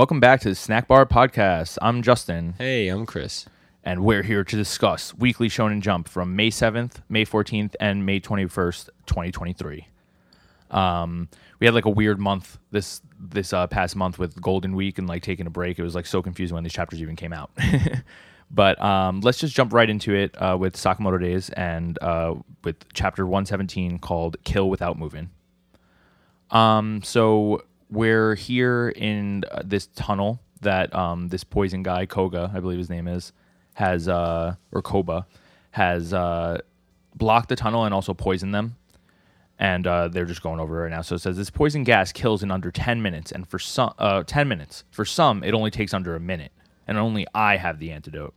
Welcome back to the Snack Bar Podcast. I'm Justin, Hey, I'm Chris. and we're here to discuss Weekly Shonen Jump from May 7th, May 14th, and May 21st, 2023. Um, we had like a weird month this this uh, past month with Golden Week and like taking a break. It was like so confusing when these chapters even came out. but um, let's just jump right into it uh, with Sakamoto Days and uh, with chapter 117 called Kill Without Moving. Um, so we're here in uh, this tunnel that um, this poison guy Koga, I believe his name is, has uh, or Koba has uh, blocked the tunnel and also poisoned them. And uh, they're just going over it right now. So it says this poison gas kills in under ten minutes, and for some, uh, ten minutes. For some, it only takes under a minute, and only I have the antidote.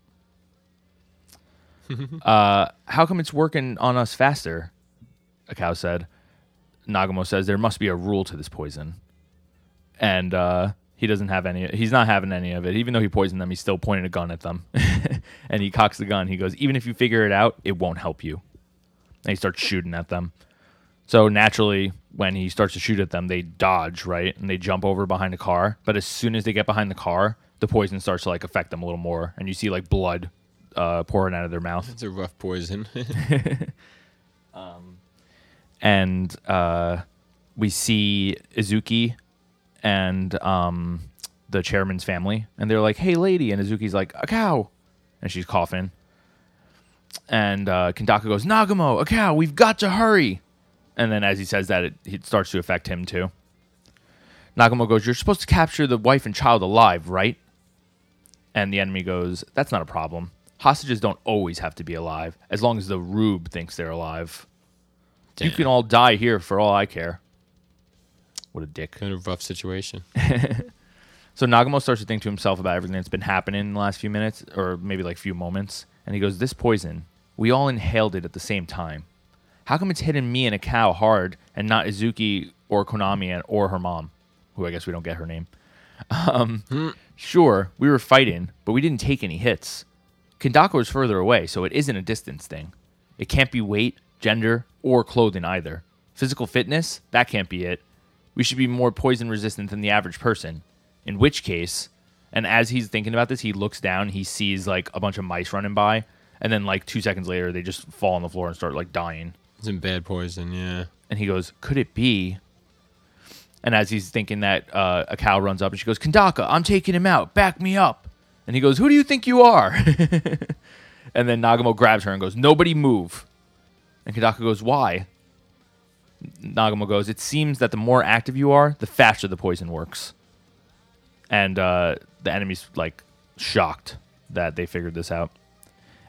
uh, how come it's working on us faster? Akao said. Nagamo says there must be a rule to this poison, and uh, he doesn't have any. He's not having any of it. Even though he poisoned them, he's still pointing a gun at them, and he cocks the gun. He goes, "Even if you figure it out, it won't help you." And he starts shooting at them. So naturally, when he starts to shoot at them, they dodge right, and they jump over behind a car. But as soon as they get behind the car, the poison starts to like affect them a little more, and you see like blood uh, pouring out of their mouth. It's a rough poison. Um, and uh, we see Izuki and um, the chairman's family, and they're like, "Hey, lady," and Azuki's like, "Akao," and she's coughing. And uh, Kintaka goes, "Nagamo, Akao, we've got to hurry." And then as he says that, it, it starts to affect him too. Nagamo goes, "You're supposed to capture the wife and child alive, right?" And the enemy goes, "That's not a problem. Hostages don't always have to be alive, as long as the rube thinks they're alive." You can all die here for all I care. What a dick. kind of rough situation. So Nagamo starts to think to himself about everything that's been happening in the last few minutes, or maybe like few moments, and he goes, "This poison, we all inhaled it at the same time. How come it's hitting me and Akao hard, and not Izuki or Konami and, or her mom, who I guess we don't get her name? Um, Sure, we were fighting, but we didn't take any hits. Kandako is further away, so it isn't a distance thing. It can't be weight, gender, or clothing either. Physical fitness, that can't be it. We should be more poison resistant than the average person. In which case, and as he's thinking about this, he looks down, he sees like a bunch of mice running by, and then like two seconds later, they just fall on the floor and start like dying. It's in bad poison, yeah. And he goes, Could it be? And as he's thinking that, uh, Akao runs up and she goes, Kandaka, I'm taking him out. Back me up. And he goes, Who do you think you are? and then Nagamo grabs her and goes, Nobody move. And Kandaka goes, Why? Nagamo goes, It seems that the more active you are, the faster the poison works. And uh, the enemy's like shocked that they figured this out.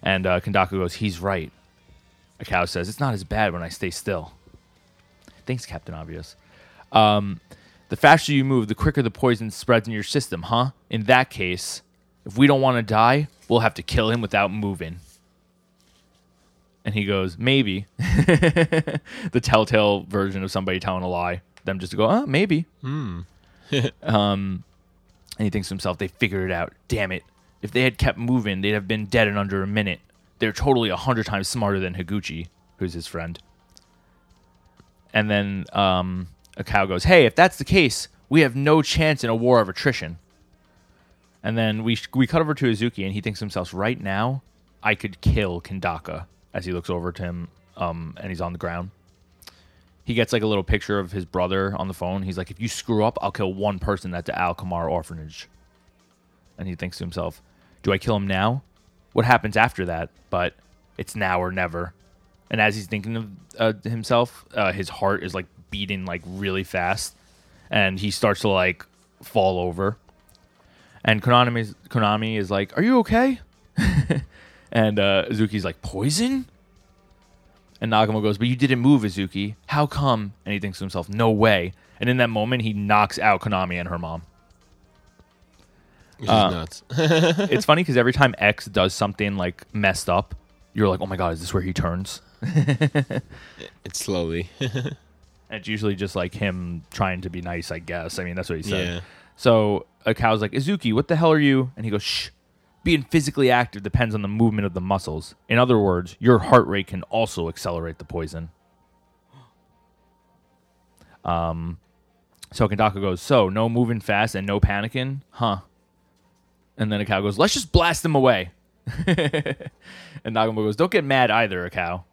And uh, Kandaka goes, He's right. Akao says, It's not as bad when I stay still. Thanks, Captain Obvious. Um, the faster you move, the quicker the poison spreads in your system, huh? In that case, if we don't want to die, we'll have to kill him without moving. And he goes, maybe. the telltale version of somebody telling a lie. Them just to go, uh, maybe. um, and he thinks to himself, they figured it out. Damn it. If they had kept moving, they'd have been dead in under a minute. They're totally a hundred times smarter than Higuchi, who's his friend. And then um, Akao goes, "Hey, if that's the case, we have no chance in a war of attrition." And then we we cut over to Izuki, and he thinks to himself, "Right now, I could kill Kandaka." As he looks over to him, um, and he's on the ground. He gets like a little picture of his brother on the phone. He's like, "If you screw up, I'll kill one person at the Al Kamar orphanage." And he thinks to himself, "Do I kill him now? What happens after that? But it's now or never." And as he's thinking of uh, himself, uh, his heart is like beating like really fast, and he starts to like fall over. And Konami is, Konami is like, "Are you okay?" and uh, Izuki's like, "Poison." And Nagamo goes, "But you didn't move, Izuki. How come?" And he thinks to himself, "No way." And in that moment, he knocks out Konami and her mom. Which Uh, is nuts. it's funny because every time X does something like messed up, you're like, "Oh my god, is this where he turns?" it's slowly. And it's usually just like him trying to be nice, I guess. I mean, that's what he said. Yeah. So Akao's like, Izuki, what the hell are you? And he goes, shh. Being physically active depends on the movement of the muscles. In other words, your heart rate can also accelerate the poison. Um, so Kandaka goes, so no moving fast and no panicking, huh? And then Akao goes, let's just blast them away. and Nagamo goes, don't get mad either, Akao.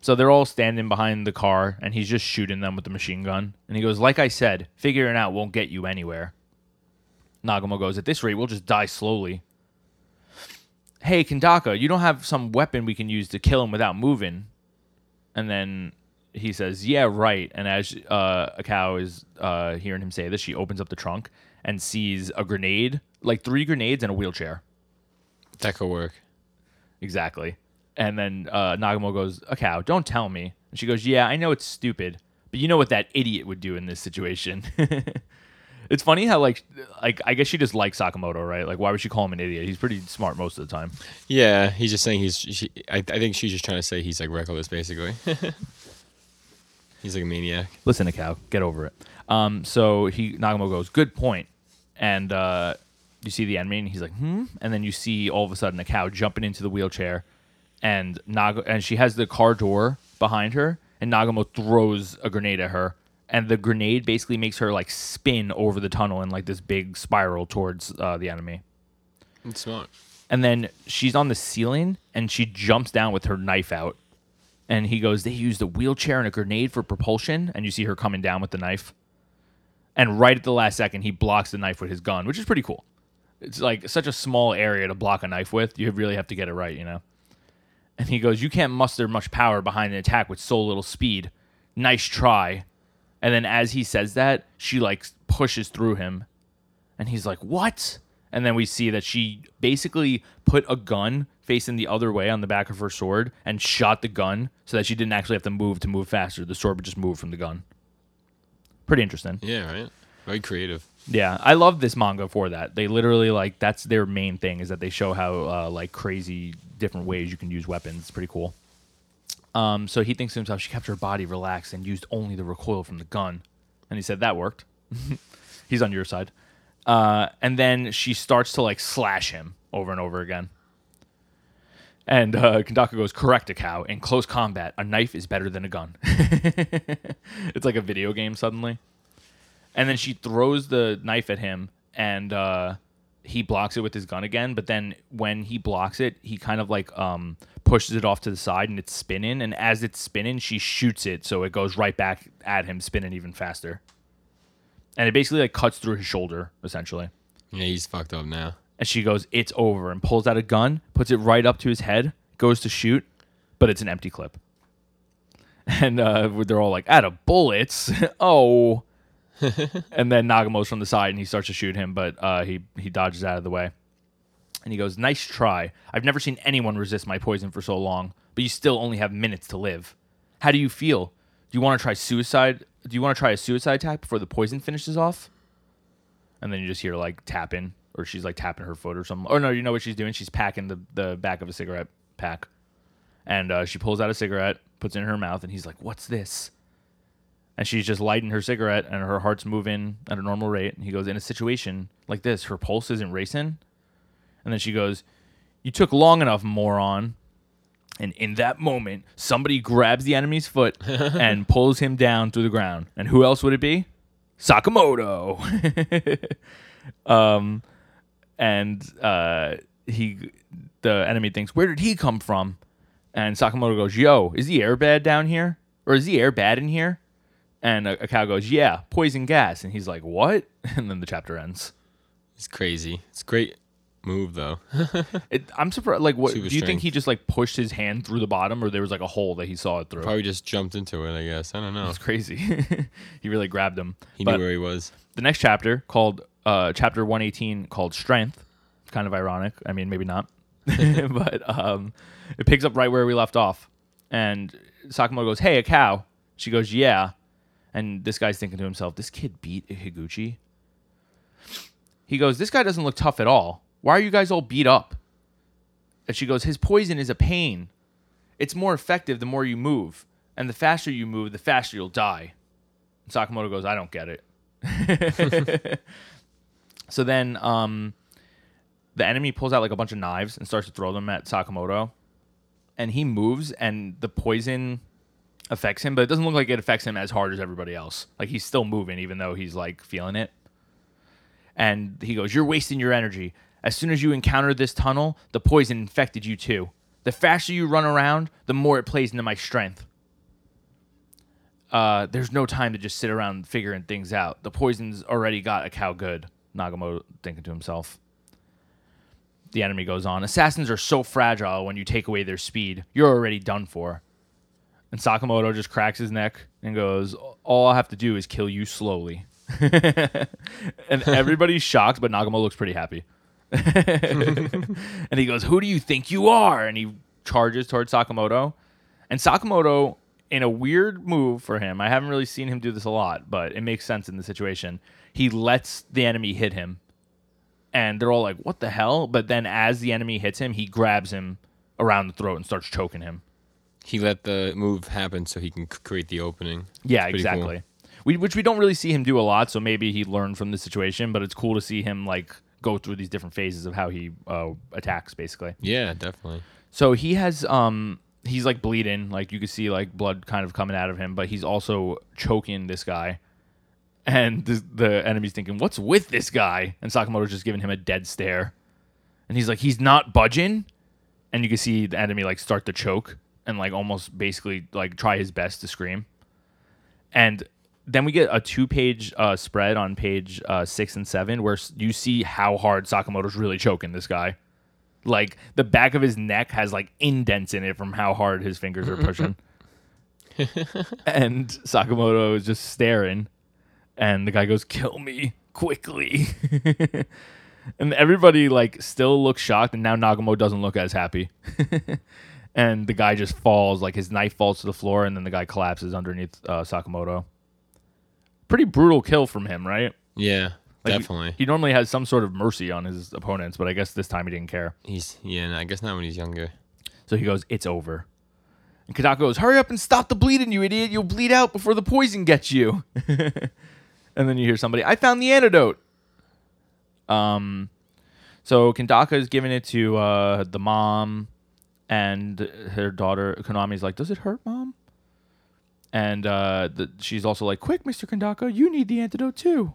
So they're all standing behind the car, and he's just shooting them with the machine gun. And he goes, like I said, figuring out won't get you anywhere. Nagamo goes, at this rate, we'll just die slowly. Hey, Kandaka, you don't have some weapon we can use to kill him without moving. And then he says, yeah, right. And as uh, cow is uh, hearing him say this, she opens up the trunk and sees a grenade, like three grenades and a wheelchair. That could work. Exactly. And then uh, Nagamo goes, cow! don't tell me. And she goes, Yeah, I know it's stupid, but you know what that idiot would do in this situation. it's funny how like like I guess she just likes Sakamoto, right? Like why would she call him an idiot? He's pretty smart most of the time. Yeah, he's just saying he's. She, I, I think she's just trying to say he's like reckless, basically. he's like a maniac. Listen, Akao, get over it. Um, so he Nagamo goes, Good. And uh you see the enemy and he's like, hmm? And then you see all of a sudden Akao jumping into the wheelchair and Naga and she has the car door behind her and Nagamo throws a grenade at her and the grenade basically makes her like spin over the tunnel in like this big spiral towards uh, the enemy. It's smart. And then she's on the ceiling and she jumps down with her knife out. And he goes, They used a wheelchair and a grenade for propulsion. And you see her coming down with the knife. And right at the last second, he blocks the knife with his gun, which is pretty cool. It's like such a small area to block a knife with. You really have to get it right, you know? And he goes, You can't muster much power behind an attack with so little speed. Nice try. And then as he says that, she like pushes through him. And he's like, What? And then we see that she basically put a gun facing the other way on the back of her sword and shot the gun so that she didn't actually have to move to move faster. The sword would just move from the gun. Pretty interesting. Yeah, right. Very creative. Yeah, I love this manga for that. They literally like that's their main thing is that they show how uh, like crazy different ways you can use weapons. It's pretty cool. Um, so he thinks to himself, she kept her body relaxed and used only the recoil from the gun, and he said that worked. He's on your side. Uh, and then she starts to like slash him over and over again. And uh, Kandaka goes, correct Akao. In close combat, a knife is better than a gun. it's like a video game suddenly. And then she throws the knife at him, and uh, he blocks it with his gun again. But then when he blocks it, he kind of like um, pushes it off to the side, and it's spinning. And as it's spinning, she shoots it, so it goes right back at him, spinning even faster. And it basically like cuts through his shoulder, essentially. Yeah, he's fucked up now. And she goes, "It's over," and pulls out a gun, puts it right up to his head, goes to shoot, but it's an empty clip. And uh, they're all like, "Out of bullets!" oh. and then Nagamo's from the side, and he starts to shoot him, but uh, he he dodges out of the way. And he goes, "Nice try. I've never seen anyone resist my poison for so long, but you still only have minutes to live. How do you feel? Do you want to try suicide? Do you want to try a suicide attack before the poison finishes off?" And then you just hear like tapping, or she's like tapping her foot or something. Or no, you know what she's doing? She's packing the the back of a cigarette pack, and uh, she pulls out a cigarette, puts it in her mouth, and he's like, "What's this?" And she's just lighting her cigarette, and her heart's moving at a normal rate. And he goes, "In a situation like this, her pulse isn't racing." And then she goes, "You took long enough, moron." And in that moment, somebody grabs the enemy's foot and pulls him down through the ground. And who else would it be? Sakamoto. um, and uh, he, the enemy thinks, where did he come from? And Sakamoto goes, "Yo, is the air bad down here, or is the air bad in here?" And a, Akao goes, "Yeah, poison gas." And he's like, "What?" And then the chapter ends. It's crazy. It's a great move though. It, I'm surprised. Like, what Super do you think he just like pushed his hand through the bottom, or there was like a hole that he saw it through? Probably just jumped into it. I guess. I don't know. It's crazy. he really grabbed him. He But- knew where he was. the next chapter called uh, chapter 118 called strength kind of ironic i mean maybe not but um, it picks up right where we left off and sakamoto goes hey Akao she goes yeah and this guy's thinking to himself this kid beat higuchi he goes this guy doesn't look tough at all why are you guys all beat up and she goes his poison is a pain it's more effective the more you move and the faster you move, the faster you'll die. And Sakamoto goes, I don't get it. so then um, the enemy pulls out like a bunch of knives and starts to throw them at Sakamoto. And he moves, and the poison affects him, but it doesn't look like it affects him as hard as everybody else. Like he's still moving, even though he's like feeling it. And he goes, You're wasting your energy. As soon as you encountered this tunnel, the poison infected you too. The faster you run around, the more it plays into my strength. Uh, there's no time to just sit around figuring things out. The poison's already got Akao good, Nagamoto thinking to himself. The enemy goes on Assassins are so fragile when you take away their speed. You're already done for. And Sakamoto just cracks his neck and goes, All I have to do is kill you slowly. and everybody's shocked, but Nagamo looks pretty happy. and he goes, Who do you think you are? And he charges towards Sakamoto. And Sakamoto, in a weird move for him, I haven't really seen him do this a lot, but it makes sense in the situation. He lets the enemy hit him. And they're all like, What the hell? But then as the enemy hits him, he grabs him around the throat and starts choking him. He let the move happen so he can c- create the opening. Yeah, It's pretty cool. exactly. We, which we don't really see him do a lot, so maybe he learned from the situation. But it's cool to see him like go through these different phases of how he uh, attacks, basically. Yeah, definitely. So he has um he's like bleeding, like you can see like blood kind of coming out of him, but he's also choking this guy. And the, the enemy's thinking, "What's with this guy?" And Sakamoto's just giving him a dead stare. And he's like, "He's not budging." And you can see the enemy like start to choke and like almost basically like try his best to scream. And then we get a two-page uh, spread on page uh, six and seven where you see how hard Sakamoto's really choking this guy like the back of his neck has like indents in it from how hard his fingers are pushing. and Sakamoto is just staring, and the guy goes, "Kill me quickly." and everybody like still looks shocked, and now Nagamo doesn't look as happy. and the guy just falls, like his knife falls to the floor, and then the guy collapses underneath uh, Sakamoto. Pretty brutal kill from him, right? Yeah, Like, he- definitely. He, normally has some sort of mercy on his opponents, but I guess this time he didn't care. He's yeah. No, I guess not when he's younger. So he goes, "It's over." And Kadako goes, "Hurry up and stop the bleeding, you idiot! You'll bleed out before the poison gets you." and then you hear somebody, "I found the antidote." Um, so Kandaka is giving it to uh, the mom, and her daughter Konami's like, "Does it hurt, mom?" And uh, the, she's also like, "Quick, Mister Kandaka, you need the antidote too."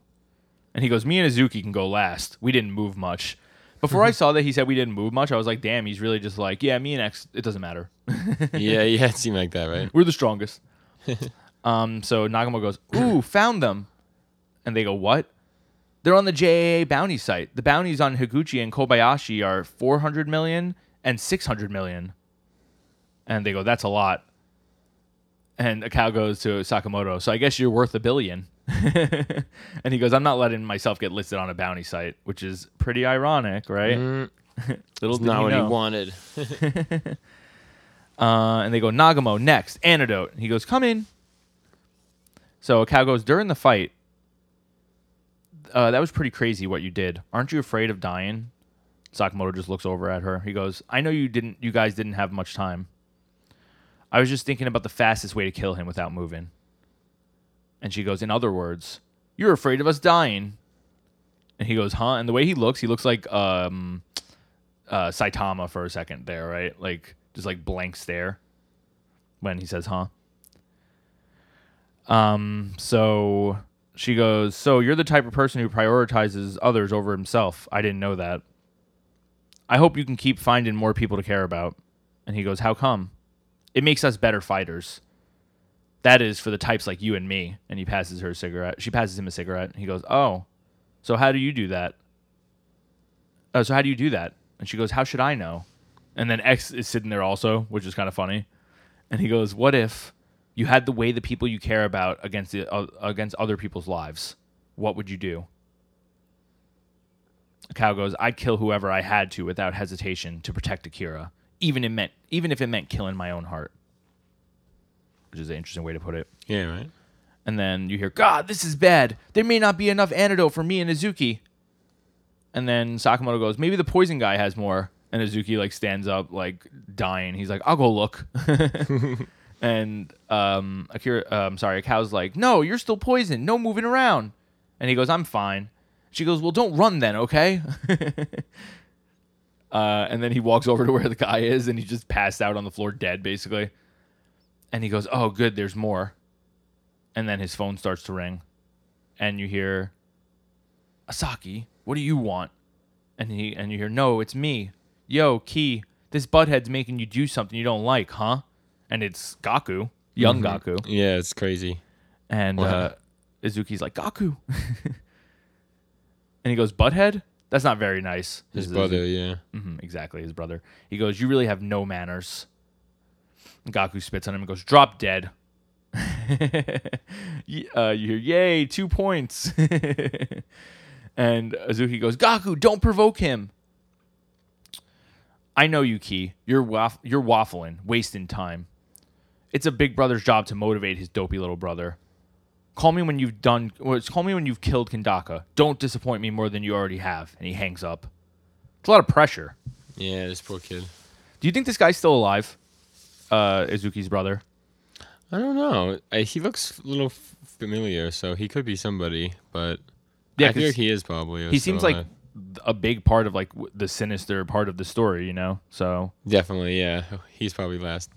And he goes, "Me and Azuki can go last. We didn't move much." Before I saw that he said we didn't move much, I was like, "Damn, he's really just like, yeah, me and X, it doesn't matter. yeah, yeah. It seemed like that, right? We're the strongest." um, so Nagamo goes, "Ooh, found them," and they go, "What?" They're on the JAA bounty site. The bounties on Higuchi and Kobayashi are 400 million and 600 million. And they go, "That's a lot." And Akao goes to Sakamoto, "So I guess you're worth a billion. and he goes, "I'm not letting myself get listed on a bounty site," which is pretty ironic, right? Mm, Little it's did not what know. he wanted. Uh, and they go, Nagamo, next, antidote. And he goes, come in. So Akao goes, during the fight, uh, that was pretty crazy what you did. Aren't you afraid of dying? Sakamoto just looks over at her. He goes, I know you didn't you guys didn't have much time. I was just thinking about the fastest way to kill him without moving. And she goes, In other words, you're afraid of us dying. And he goes, Huh? And the way he looks, he looks like um uh Saitama for a second there, right? Like just like blank stare when he says, "Huh." Um. So she goes, "So you're the type of person who prioritizes others over himself. I didn't know that. I hope you can keep finding more people to care about." And he goes, "How come? It makes us better fighters." That is for the types like you and me. And he passes her a cigarette. She passes him a cigarette. And He goes, "Oh, so how do you do that?" Oh, so how do you do that? And she goes, "How should I know?" And then X is sitting there also, which is kind of funny. And he goes, "What if you had the way the people you care about against the, uh, against other people's lives? What would you do?" Cow goes, "I'd kill whoever I had to without hesitation to protect Akira, even it meant even if it meant killing my own heart." Which is an interesting way to put it. Yeah, right. And then you hear, God, this is bad. There may not be enough antidote for me and Azuki. And then Sakamoto goes, maybe the poison guy has more. And Azuki like stands up, like dying. He's like, I'll go look. and um, Akira, um, sorry, Akao's like, "No, you're still poisoned. No moving around." And he goes, "I'm fine." She goes, "Well, don't run then, okay?" uh, and then he walks over to where the guy is, and he just passed out on the floor, dead, basically. And he goes, "Oh, good, there's more." And then his phone starts to ring, and you hear, "Asaki, what do you want?" And he and you hear, "No, it's me. Yo, Key, this butthead's making you do something you don't like, huh?" And it's Gaku, young Gaku. Yeah, it's crazy. And Wow. uh, Izuki's like, Gaku. and he goes, Butthead? That's not very nice. His Is- brother, yeah. Mhm, exactly, his brother. He goes, You really have no manners. And Gaku spits on him and goes, Drop dead. Y- uh, you hear, Yay, two points. and Azuki goes, Gaku, don't provoke him. I know you, Key. You're, waff- you're waffling, wasting time. It's a big brother's job to motivate his dopey little brother. Call me when you've done. Or call me when you've killed Kandaka. Don't disappoint me more than you already have. And he hangs up. It's a lot of pressure. Yeah, this poor kid. Do you think this guy's still alive? Uh, Izuki's brother. I don't know. I, he looks a little familiar, so he could be somebody, but Yeah, I like he is probably. He seems like a big part of like w- the sinister part of the story. You know. So definitely, yeah. He's probably last.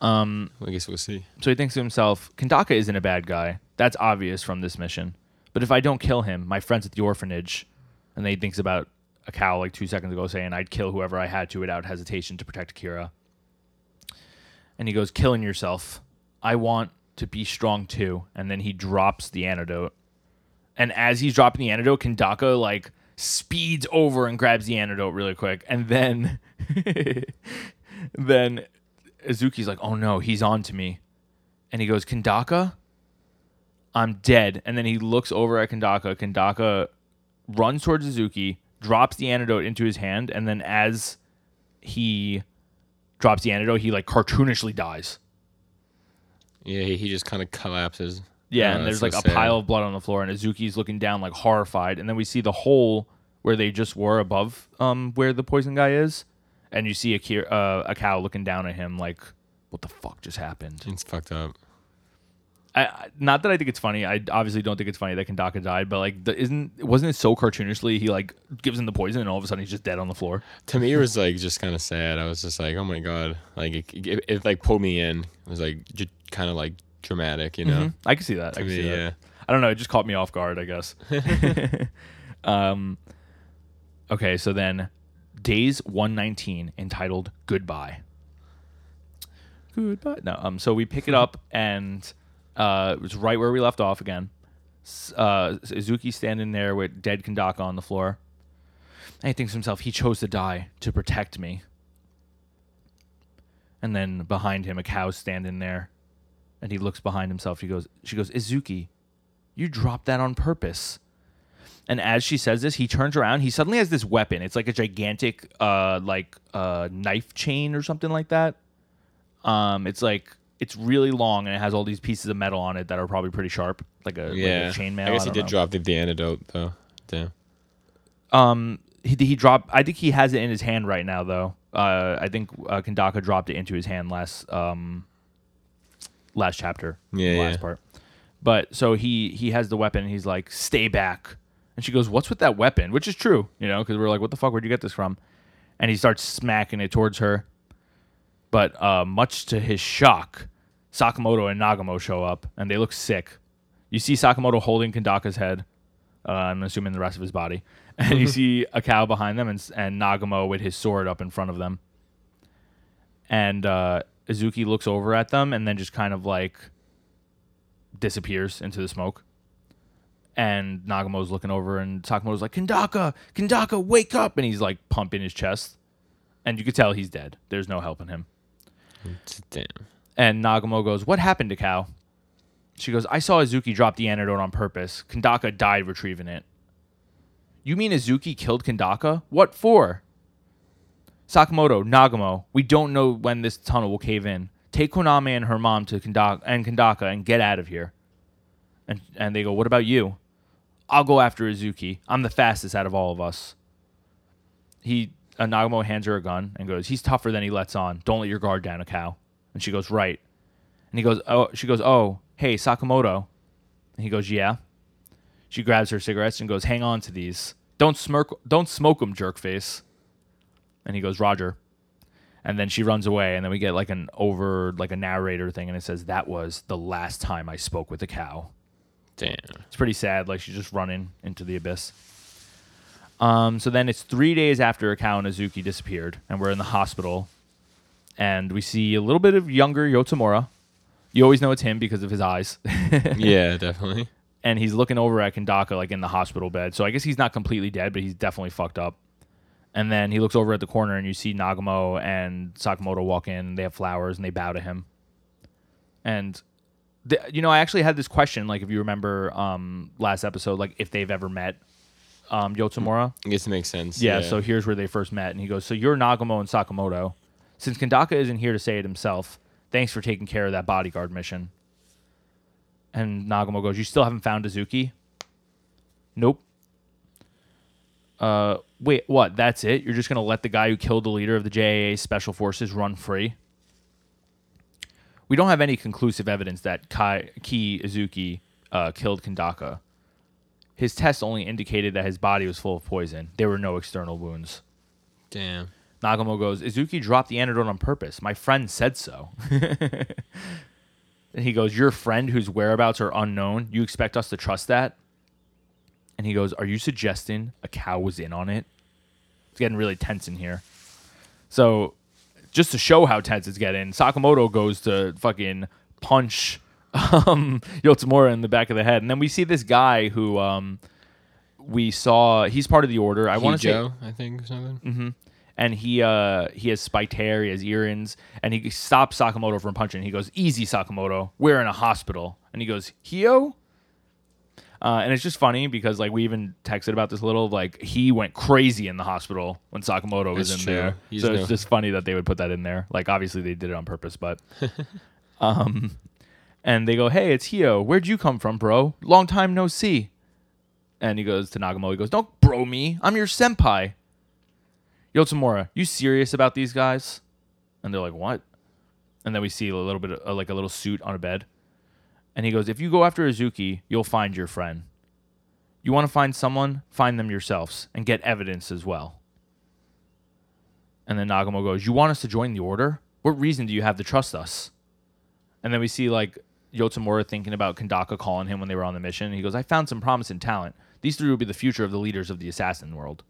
um, I guess we'll see. so he thinks to himself, Kandaka isn't a bad guy. That's obvious from this mission. But if I don't kill him, my friends at the orphanage, and then he thinks about Akao like two seconds ago saying, I'd kill whoever I had to without hesitation to protect Akira. And he goes, Killing yourself. I want to be strong too. And then he drops the antidote. And as he's dropping the antidote, Kandaka like speeds over and grabs the antidote really quick. And then then Azuki's like, "Oh no, he's on to me." And he goes, "Kandaka, I'm dead." And then he looks over at Kandaka. Kandaka runs towards Izuki, drops the antidote into his hand, and then as he drops the antidote, he like cartoonishly dies. Yeah, he, he just kind of collapses. Yeah, Oh, and there's so like a sad. pile of blood on the floor, and Azuki's looking down like horrified, and then we see the hole where they just were above um where the poison guy is, and you see a uh, Akao looking down at him like, what the fuck just happened? It's fucked up. I, not that I think it's funny. I obviously don't think it's funny that Kandaka died, but like, the, isn't wasn't it so cartoonishly? He like gives him the poison, and all of a sudden he's just dead on the floor. To me, it was like just kind of sad. I was just like, oh my god, like it, it, it like pulled me in. It was like just kind of like dramatic, you know? Mhm. I can see that. I can me, see that. yeah. I don't know. It just caught me off guard, I guess. um, okay, so then days 119 entitled Goodbye. Goodbye. No, um, so we pick it up and uh, it's right where we left off again. Uh, Izuki standing there with dead Kandaka on the floor. And he thinks to himself, he chose to die to protect me. And then behind him, Akao's standing there and he looks behind himself. He goes, she goes, Izuki, you dropped that on purpose. And as she says this, he turns around. He suddenly has this weapon. It's like a gigantic, uh, like uh, knife chain or something like that. Um, it's like it's really long and it has all these pieces of metal on it that are probably pretty sharp, like a, Yeah. like a chainmail. I guess he did know. drop the, the antidote though. Damn. Um, he he dropped. I think he has it in his hand right now, though. Uh, I think uh, Kandaka dropped it into his hand last um last chapter, Yeah, last yeah. part. But so he he has the weapon. and He's like, "Stay back," and she goes, "What's with that weapon?" Which is true, you know, because we're like, "What the fuck? Where'd you get this from?" And he starts smacking it towards her. But uh, much to his shock, Sakamoto and Nagamo show up, and they look sick. You see Sakamoto holding Kandaka's head. Uh, I'm assuming the rest of his body, and you see Akao behind them, and and Nagamo with his sword up in front of them. And uh, Izuki looks over at them, and then just kind of like disappears into the smoke. And Nagamo's looking over, and Sakamoto's like, "Kandaka, Kandaka, wake up!" And he's like pumping his chest, and you could tell he's dead. There's no helping him. Damn. And Nagamo goes, What happened to Cow? She goes, I saw Izuki drop the antidote on purpose. Kandaka died retrieving it. You mean Izuki killed Kandaka? What for? Sakamoto, Nagamo, we don't know when this tunnel will cave in. Take Konami and her mom to Kandaka and Kandaka and get out of here. And and they go, What about you? I'll go after Izuki. I'm the fastest out of all of us. He uh, Nagamo hands her a gun and goes, "He's tougher than he lets on. Don't let your guard down, Akao." And she goes, "Right." And he goes, "Oh." She goes, "Oh, hey, Sakamoto." And he goes, "Yeah." She grabs her cigarettes and goes, "Hang on to these. Don't smirk. Don't smoke them, jerk face." And he goes, "Roger." And then she runs away, and then we get like an over, like a narrator thing, and it says, "That was the last time I spoke with Akao." Damn. It's pretty sad. Like she's just running into the abyss. Um, so then it's three days after Akao and Azuki disappeared, and we're in the hospital, and we see a little bit of younger Yotsumura. You always know it's him because of his eyes, yeah, definitely. and he's looking over at Kandaka like in the hospital bed. So I guess he's not completely dead, but he's definitely fucked up. And then he looks over at the corner, and you see Nagamo and Sakamoto walk in. They have flowers, and they bow to him. And the, you know, I actually had this question, like if you remember um, last episode, like if they've ever met um, Yotsumura. I guess it makes sense. Yeah, so here's where they first met, and he goes, "So you're Nagamo and Sakamoto. Since Kandaka isn't here to say it himself, thanks for taking care of that bodyguard mission." And Nagamo goes, "You still haven't found Azuki?" Nope. Uh, wait, what? That's it? You're just gonna let the guy who killed the leader of the JAA Special Forces run free? We don't have any conclusive evidence that Kai, Ki Izuki uh, killed Kandaka. His tests only indicated that his body was full of poison. There were no external wounds. Damn. Nagamo goes, Izuki dropped the antidote on purpose. My friend said so. and he goes, Your friend whose whereabouts are unknown, you expect us to trust that? And he goes, Are you suggesting Akao was in on it? It's getting really tense in here. So, just to show how tense it's getting, Sakamoto goes to fucking punch um, in the back of the head. And then we see this guy who um, we saw, he's part of the order. I want to say I think, or something. and he uh he has spiked hair, he has earrings, and he stops Sakamoto from punching. He goes, "Easy, Sakamoto. We're in a hospital." And he goes, "Hio." Uh, and it's just funny because like we even texted about this a little like he went crazy in the hospital when Sakamoto was That's in true. there. He's so no- it's just funny that they would put that in there. Like obviously they did it on purpose, but um and they go, "Hey, it's Hio. Where'd you come from, bro? Long time no see." And he goes to Nagamo. He goes, "Don't bro me. I'm your senpai." Yotsumura, you serious about these guys? And they're like, what? And then we see a little bit of like a little suit on a bed. And he goes, if you go after Azuki, you'll find your friend. You want to find someone? Find them yourselves and get evidence as well. And then Nagamo goes, you want us to join the order? What reason do you have to trust us? And then we see like Yotsumura thinking about Kandaka calling him when they were on the mission. He goes, I found some promising talent. These three will be the future of the leaders of the assassin world.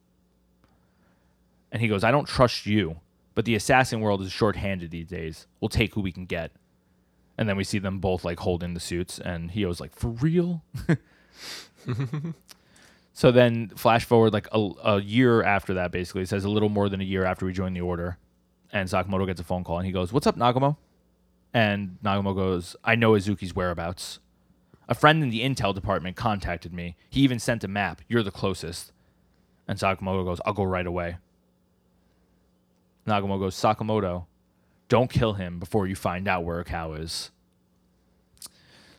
And he goes, I don't trust you, but the assassin world is short-handed these days. We'll take who we can get. And then we see them both like holding the suits, and he Hio's like, for real? so then flash forward like a, a year after that, basically. It says a little more than a year after we join the order. And Sakamoto gets a phone call, and he goes, What's up, Nagamo? And Nagumo goes, I know Izuki's whereabouts. A friend in the intel department contacted me. He even sent a map. You're the closest. And Sakamoto goes, I'll go right away. Nagumo goes, Sakamoto, don't kill him before you find out where Akao is.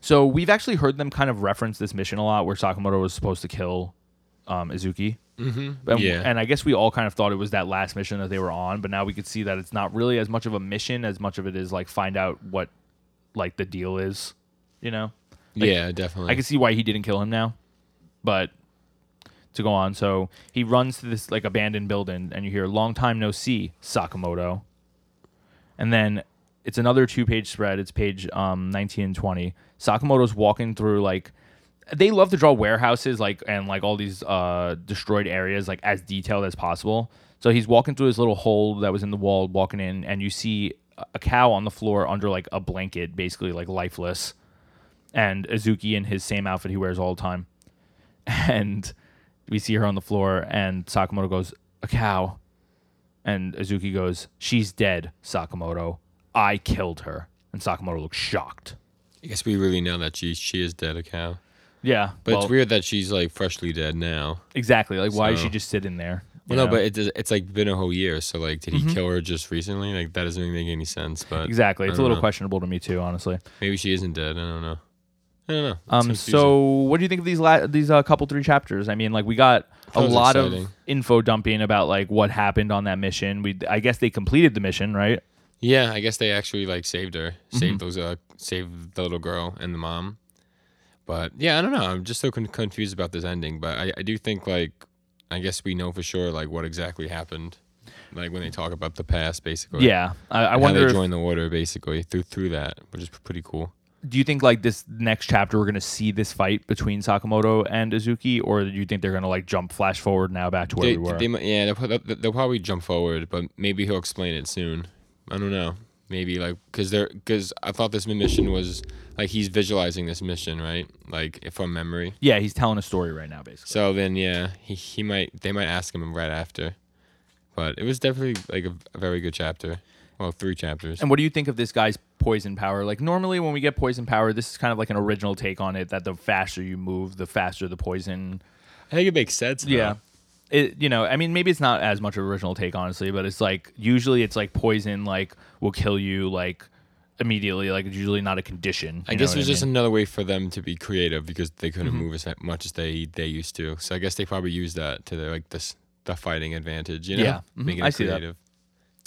So we've actually heard them kind of reference this mission a lot where Sakamoto was supposed to kill um, Izuki. Mm-hmm. And, Yeah. and I guess we all kind of thought it was that last mission that they were on, but now we could see that it's not really as much of a mission as much of it is like find out what like the deal is, you know? Like, yeah, definitely. I can see why he didn't kill him now, but to go on. So he runs to this like abandoned building, and you hear "Long time no see, Sakamoto," and then it's another two-page spread. It's page um, 19 and 20. Sakamoto's walking through like they love to draw warehouses like and like all these uh, destroyed areas like as detailed as possible. So he's walking through this little hole that was in the wall, walking in, and you see Akao on the floor under like a blanket, basically like lifeless and Azuki in his same outfit he wears all the time. And we see her on the floor, and Sakamoto goes, Akao. And Azuki goes, She's dead, Sakamoto. I killed her. And Sakamoto looks shocked. I guess we really know that she she is dead, Akao. Yeah. But well, it's weird that she's like freshly dead now. Exactly. Like, why is So- she just sitting there? you Well, no, know? but it does, it's like been a whole year. So like, did he kill her just recently? Like that doesn't make any sense. But Exactly. I It's a don't little know. questionable to me, too, honestly. Maybe she isn't dead. I don't know. I don't know. It's Um, confusing. so what do you think of these la- these uh, couple three chapters? I mean, like we got a That was lot exciting. of info dumping about like what happened on that mission. We I guess they completed the mission, right? Yeah, I guess they actually like saved her, Mm-hmm. saved those, uh, saved the little girl and the mom. But yeah, I don't know. I'm just so con- confused about this ending. But I, I do think like, I guess we know for sure like what exactly happened, like when they talk about the past, basically. Yeah, I, I wonder. how they join the order basically through through that, which is pretty cool. do you think like this next chapter we're gonna see this fight between Sakamoto and Azuki, or do you think they're gonna like jump flash forward now back to where They, we were? they yeah, they'll, they'll, they'll probably jump forward, but maybe he'll explain it soon. I don't know. Maybe like because they're because I thought this mission was like he's visualizing this mission right, like from memory. yeah, he's telling a story right now, basically. So then, yeah, he, he might they might ask him right after, but it was definitely like a, a very good chapter. Well, three chapters. And what do you think of this guy's poison power? Like normally when we get poison power, this is kind of like an original take on it. That the faster you move, the faster the poison. I think it makes sense. though. Yeah. It, you know, I mean, maybe it's not as much of an original take, honestly, but it's like usually it's like poison, like will kill you like immediately. Like it's usually not a condition. I guess it was just mean? another way for them to be creative because they couldn't Mm-hmm. move as much as they they used to. So I guess they probably used that to their like this the fighting advantage. You know, Yeah. Mhm. making I it see that. creative.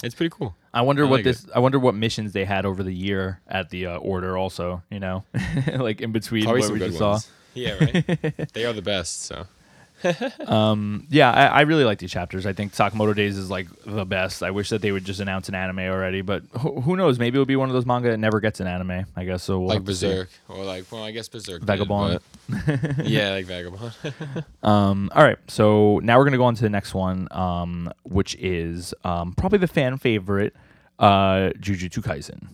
It's pretty cool. I wonder I what like this. I wonder what missions they had over the year at the uh, order. Also, you know, like in between Probably what we just saw. ones. Yeah, right. they are the best. So Yeah, I, I really like these chapters. I think Sakamoto Days is like the best. I wish that they would just announce an anime already, but who, who knows? Maybe it'll be one of those manga that never gets an anime. I guess so. We'll like have to see. Berserk or like well, I guess Berserk. Vagabond. but- yeah, like Vagabond. Um, all right, so now we're gonna go on to the next one, um, which is um, probably the fan favorite, uh, Jujutsu Kaisen.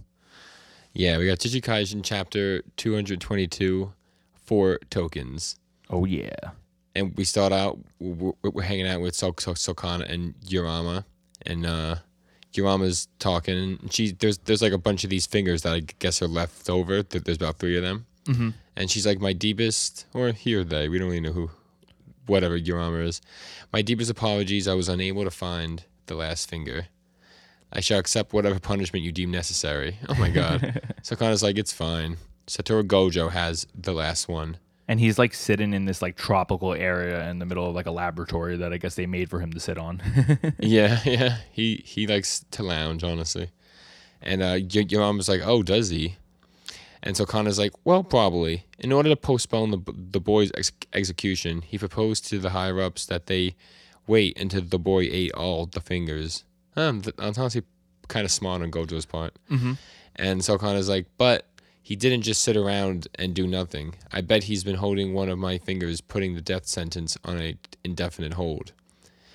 yeah, we got Jujutsu Kaisen chapter two hundred twenty-two, four tokens. Oh yeah, and we start out we're, we're hanging out with Sok Sok Sukuna and Yurama, and uh Yurama's talking. And she there's there's like a bunch of these fingers that I guess are left over. There's about three of them, mm-hmm. and she's like my deepest or he or they. We don't really know who, whatever Yurama is. My deepest apologies. I was unable to find the last finger. I shall accept whatever punishment you deem necessary. Oh my god. Sukuna's like it's fine. Satoru Gojo has the last one. And he's like sitting in this like tropical area in the middle of like a laboratory that I guess they made for him to sit on. Yeah, yeah. He he likes to lounge, honestly. And uh, your, your mom was like, "Oh, does he?" And so Connor's like, "Well, probably." In order to postpone the the boy's ex- execution, he proposed to the higher ups that they wait until the boy ate all the fingers. Um, th- that's honestly kind of smart on Gojo's part. Mm-hmm. And so Connor's like, "But." He didn't just sit around and do nothing. I bet he's been holding one of my fingers, putting the death sentence on a indefinite hold.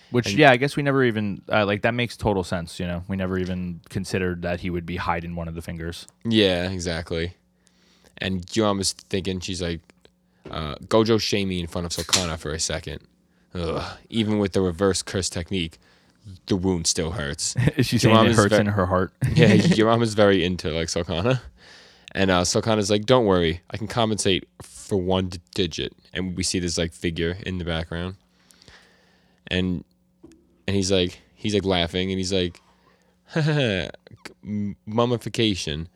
Which yeah, I guess we never even uh, like that makes total sense. You know, we never even considered that he would be hiding one of the fingers. Yeah, exactly. And Yuan was thinking, she's like, uh, Gojo shame me in front of Sukuna for a second. Ugh. Even with the reverse curse technique, the wound still hurts. Is she saying it is hurts ve- in her heart? yeah, your mom is very into like Sukuna. And uh, Sukuna's like, don't worry, I can compensate for one d- digit. And we see this like figure in the background. And and he's like, he's like laughing and he's like, mummification.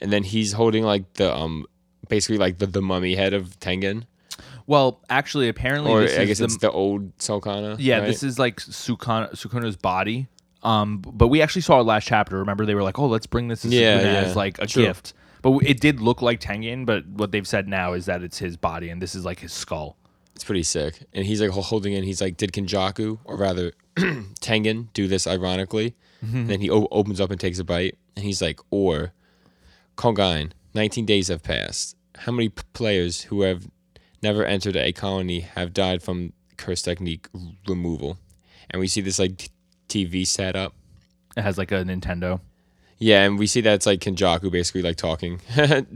And then he's holding like the um basically like the, the mummy head of Tengen. well, actually, apparently, Or this I is guess the, it's the old Sukuna. yeah, right? this is like Sukuna, Sukuna's body. Um, but we actually saw it last chapter. Remember, they were like, "Oh, let's bring this to Yeah, yeah. as like a True. gift." But it did look like Tengen. But what they've said now is that it's his body, and this is like his skull. It's pretty sick. And he's like holding it. He's like, did Kenjaku, or rather Tengen, do this ironically? And then he o- opens up and takes a bite. And he's like, or Kongain, 19 days have passed. How many p- players who have never entered a colony have died from curse technique removal? And we see this like t- TV setup. It has like a Nintendo. Yeah, and we see that it's like Kenjaku basically like talking to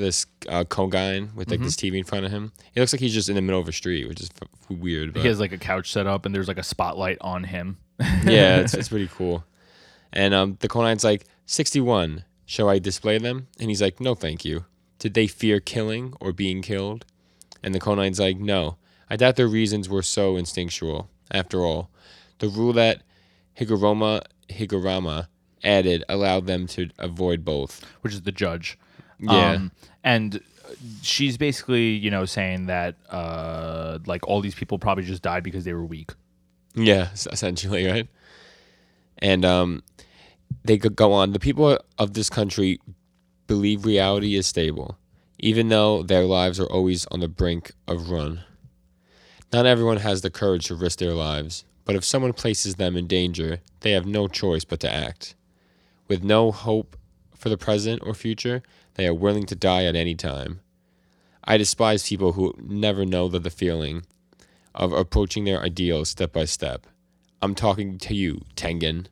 this uh, Kongain with like this TV in front of him. It looks like he's just in the middle of a street, which is f- weird. But He has like a couch set up, and there's like a spotlight on him. yeah, it's, it's pretty cool. And um, the Konan's like, 61, shall I display them? And he's like, no, thank you. Did they fear killing or being killed? And the Konan's like, no. I doubt their reasons were so instinctual. After all, the rule that Higuruma Higuruma added allowed them to avoid both. which is the judge. Yeah. Um, and she's basically, you know, saying that uh, like all these people probably just died because they were weak. Yeah, essentially, right? And um, they could go on. The people of this country believe reality is stable, even though their lives are always on the brink of ruin. Not everyone has the courage to risk their lives, but if someone places them in danger, they have no choice but to act. With no hope for the present or future, they are willing to die at any time. I despise people who never know the, the feeling of approaching their ideals step by step. I'm talking to you, Tengen,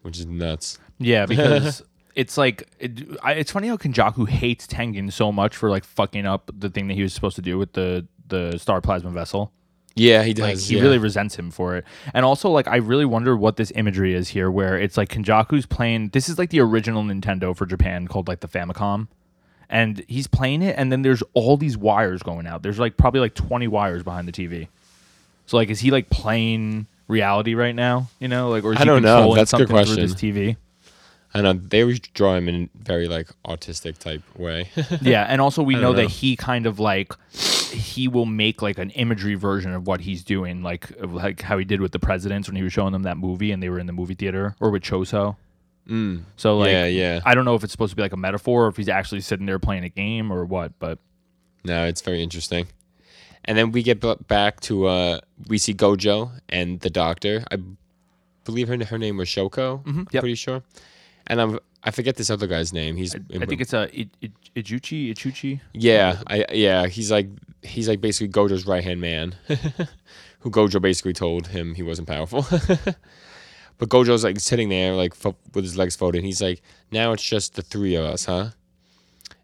which is nuts. Yeah, because it's like it, I, it's funny how Kenjaku hates Tengen so much for like fucking up the thing that he was supposed to do with the the star plasma vessel. Yeah, he does. Like he yeah. really resents him for it. And also like I really wonder what this imagery is here where it's like Kenjaku's playing this is like the original Nintendo for Japan called like the Famicom. And he's playing it and then there's all these wires going out. There's like probably like 20 wires behind the TV. So like is he like playing reality right now, you know? Like or is I he don't know. That's a good something through this question. TV? I know they always draw him in very like autistic type way. yeah, and also we I know that he kind of like he will make like an imagery version of what he's doing, like like how he did with the presidents when he was showing them that movie and they were in the movie theater, or with Choso. mm. So like, yeah, yeah. I don't know if it's supposed to be like a metaphor, or if he's actually sitting there playing a game, or what. But No, it's very interesting. And then we get back to uh we see Gojo and the doctor. I believe her her name was Shoko. I'm yep. pretty sure. And I'm I forget this other guy's name. He's I think it's a I- I- Ijuchi, Ichuchi. yeah, I yeah, he's like he's like basically Gojo's right hand man, who Gojo basically told him he wasn't powerful. but Gojo's like sitting there like fo- with his legs folded. And he's like, now it's just the three of us, huh?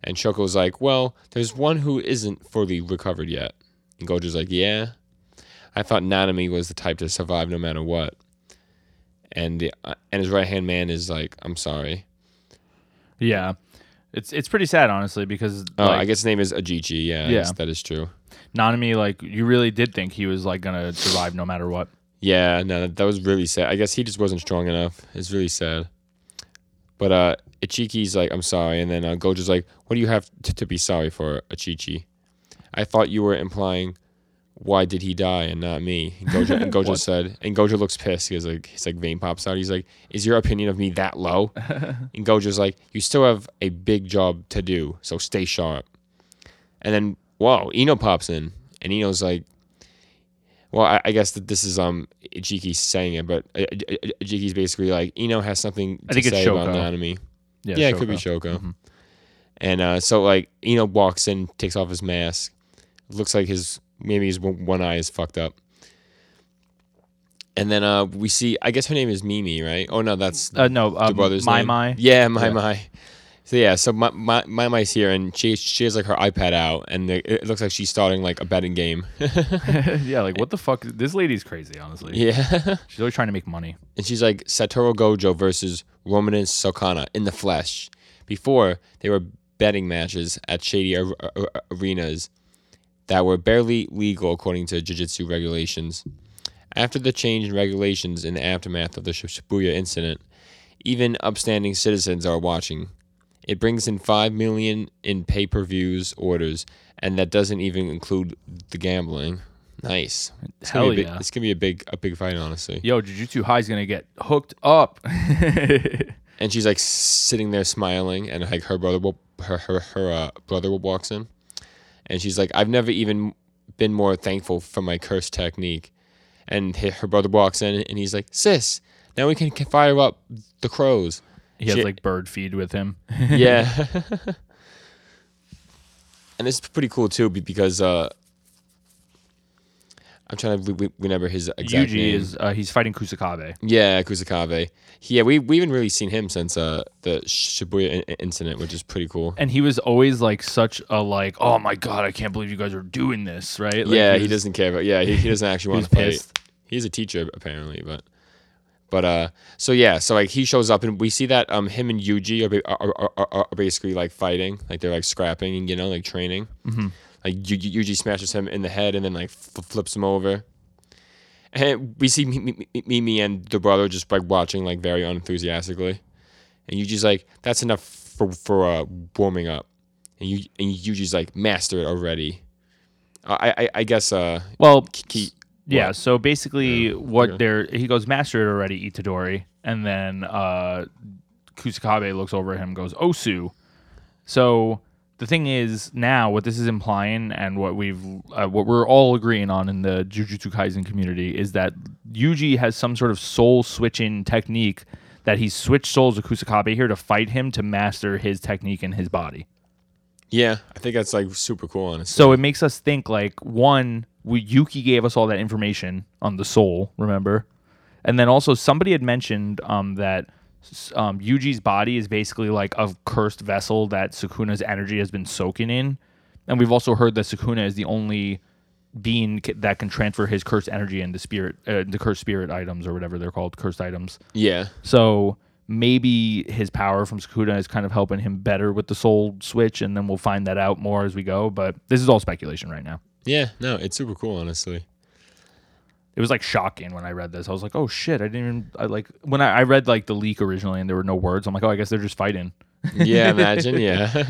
And Shoko's like, well, there's one who isn't fully recovered yet. And Gojo's like, yeah. I thought Nanami was the type to survive no matter what. And the, uh, and his right hand man is like, I'm sorry. Yeah, it's it's pretty sad honestly because Oh, like, I guess his name is Ajichi. Yeah, Yeah. guess that is true. Nanami like you really did think he was like gonna survive no matter what. Yeah, no, that, that was really sad. I guess he just wasn't strong enough. It's really sad. But uh Ichiki's like, I'm sorry, and then uh, Gojo's like, what do you have t- to be sorry for, Ichichi? I thought you were implying, why did he die and not me? And Gojo, and Gojo said, and Gojo looks pissed. He's like, his like vein pops out. He's like, is your opinion of me that low? and Gojo's like, you still have a big job to do, so stay sharp. And then, whoa, Ino pops in, and Ino's like, well, I, I guess that this is um Ichiki saying it, but uh, uh, uh, Ichiki's basically like Ino has something to I think it's say about Shoko. Nanami. Yeah, yeah, it could be Shoko. Shoko. And uh, so like Ino walks in, takes off his mask. Looks like his maybe his one eye is fucked up. And then uh, we see, I guess her name is Mimi, right? Oh no, that's Uh, no, the um, brother's Mai name. Mai. Yeah, my Yeah. my. So yeah, so my my my Mai's here, and she she has like her iPad out, and it, it looks like she's starting like a betting game. yeah, like what the fuck? This lady's crazy, honestly. yeah. She's always trying to make money. and she's like Satoru Gojo versus Ryomen Sukuna in the flesh. Before they were betting matches at shady ar- ar- arenas that were barely legal according to jujutsu regulations. After the change in regulations in the aftermath of the Shibuya incident, even upstanding citizens are watching. It brings in 5 million in pay-per-views orders and that doesn't even include the gambling. Nice. It's gonna Hell be a big, yeah. It's going to be a big a big fight honestly. Yo, Jujutsu High's gonna get hooked up. and she's like sitting there smiling and like her brother will her her, her uh, brother walks in and she's like i've never even been more thankful for my curse technique. And her brother walks in and he's like sis now we can, can fire up the crows. He has She- like bird feed with him. yeah. And this is pretty cool too because uh i'm trying to re- remember his exact Yuji name. is uh, he's fighting Kusakabe. Yeah, Kusakabe. Yeah, we we haven't really seen him since uh the Shibuya in- incident, which is pretty cool. and he was always like such a like oh my god i can't believe you guys are doing this right Like, yeah, he was- doesn't care about. Yeah, he, he doesn't actually want to fight. pissed He's a teacher apparently, but but uh, so yeah, so like he shows up and we see that um him and Yuji are, are, are, are basically like fighting, like they're like scrapping and you know like training. Mm-hmm. Like Yu- Yu- Yuji smashes him in the head and then like f- flips him over. And we see Mi- Mi- Mi- Mimi and the brother just like watching like very unenthusiastically, and Yuji's like, "That's enough for for uh, warming up," and you and Yuji's like, "Master it already." I I, I guess uh well yeah what? so basically what okay. they're he goes master it already itadori and then uh Kusakabe looks over at him and goes, Osu. So the thing is now what this is implying and what we've uh, what we're all agreeing on in the Jujutsu Kaisen community is that Yuji has some sort of soul switching technique that he's switched souls with Kusakabe here to fight him to master his technique in his body. Yeah, I think that's like super cool, honestly. So it makes us think like one, we, Yuki gave us all that information on the soul, remember? And then also somebody had mentioned um, that um, Yuji's body is basically like a cursed vessel that Sukuna's energy has been soaking in. And we've also heard that Sukuna is the only being ca- that can transfer his cursed energy into spirit, uh, the cursed spirit items or whatever they're called, cursed items. yeah, So maybe his power from Sukuna is kind of helping him better with the soul switch, and then we'll find that out more as we go. But this is all speculation right now. yeah, no, it's super cool, honestly. It was like shocking when I read this. I was like, "Oh shit!" I didn't even I like when I, I read like the leak originally, and there were no words. I'm like, "Oh, I guess they're just fighting." Yeah, imagine, yeah.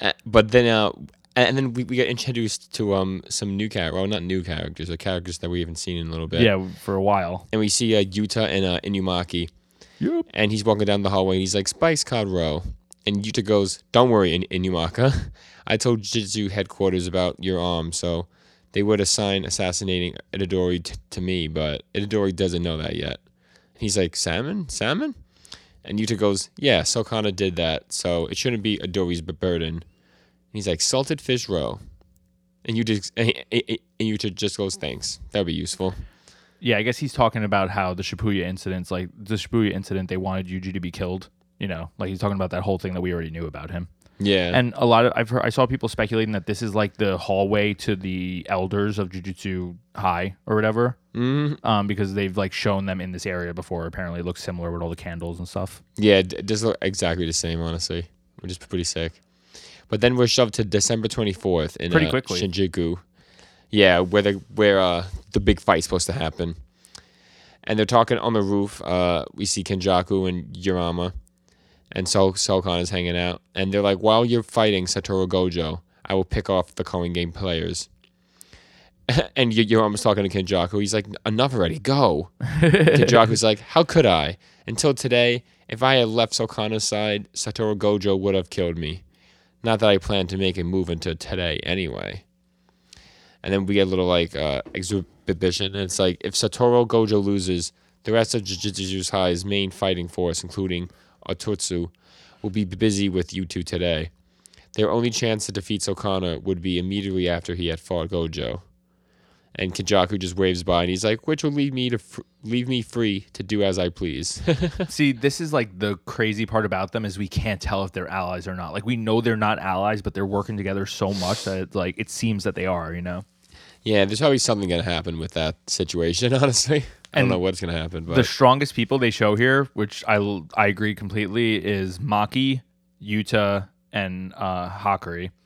Uh, but then, uh, and then we, we got introduced to um some new characters. Well, not new characters, but characters that we haven't seen in a little bit. Yeah, for a while. And we see uh, Yuta and uh, Inumaki, Yep. and he's walking down the hallway. and He's like, "Spice Cod Roe," and Yuta goes, "Don't worry, In- Inumaki. I told Jitsu headquarters about your arm, so they would assign assassinating Itadori t- to me, but Itadori doesn't know that yet." He's like, "Salmon, salmon." And Yuta goes, Yeah, Sukuna did that, so it shouldn't be Adori's burden. And he's like, Salted fish roe. And Yuta, and Yuta just goes, Thanks. That would be useful. Yeah, I guess he's talking about how the Shibuya incidents, like the Shibuya incident, they wanted Yuji to be killed. You know, like he's talking about that whole thing that we already knew about him. Yeah. And a lot of I've heard I saw people speculating that this is like the hallway to the elders of Jujutsu High or whatever, Mhm. um, because they've like shown them in this area before. Apparently, it looks similar with all the candles and stuff. yeah, it does look exactly the same, honestly, which is pretty sick. But then we're shoved to December 24th in Pretty uh, quickly. Shinjuku. Yeah, where the where uh, the big fight's supposed to happen. And they're talking on the roof. Uh, we see Kenjaku and Uraume, and Sol Solkan is hanging out. And they're like, "While you're fighting Satoru Gojo, I will pick off the Coin Game players." and Y- Uraume's talking to Kenjaku. He's like, "Enough already, go." Kenjaku's like, "How could I? Until today, if I had left Sukuna's side, Satoru Gojo would have killed me. Not that I plan to make a move until today, anyway." And then we get a little like uh, exhibition, and it's like if Satoru Gojo loses, the rest of Jujutsu High's main fighting force, including Okkotsu, will be busy with you two today. Their only chance to defeat Sukuna would be immediately after he had fought Gojo. And Kajaku just waves by, and he's like, "Which will leave me to fr- leave me free to do as I please." See, this is like the crazy part about them is we can't tell if they're allies or not. Like we know they're not allies, but they're working together so much that it, like it seems that they are. You know. yeah, there's probably something gonna happen with that situation. Honestly, I don't know what's gonna happen, but The strongest people they show here, which I I agree completely, is Maki, Yuta, and uh,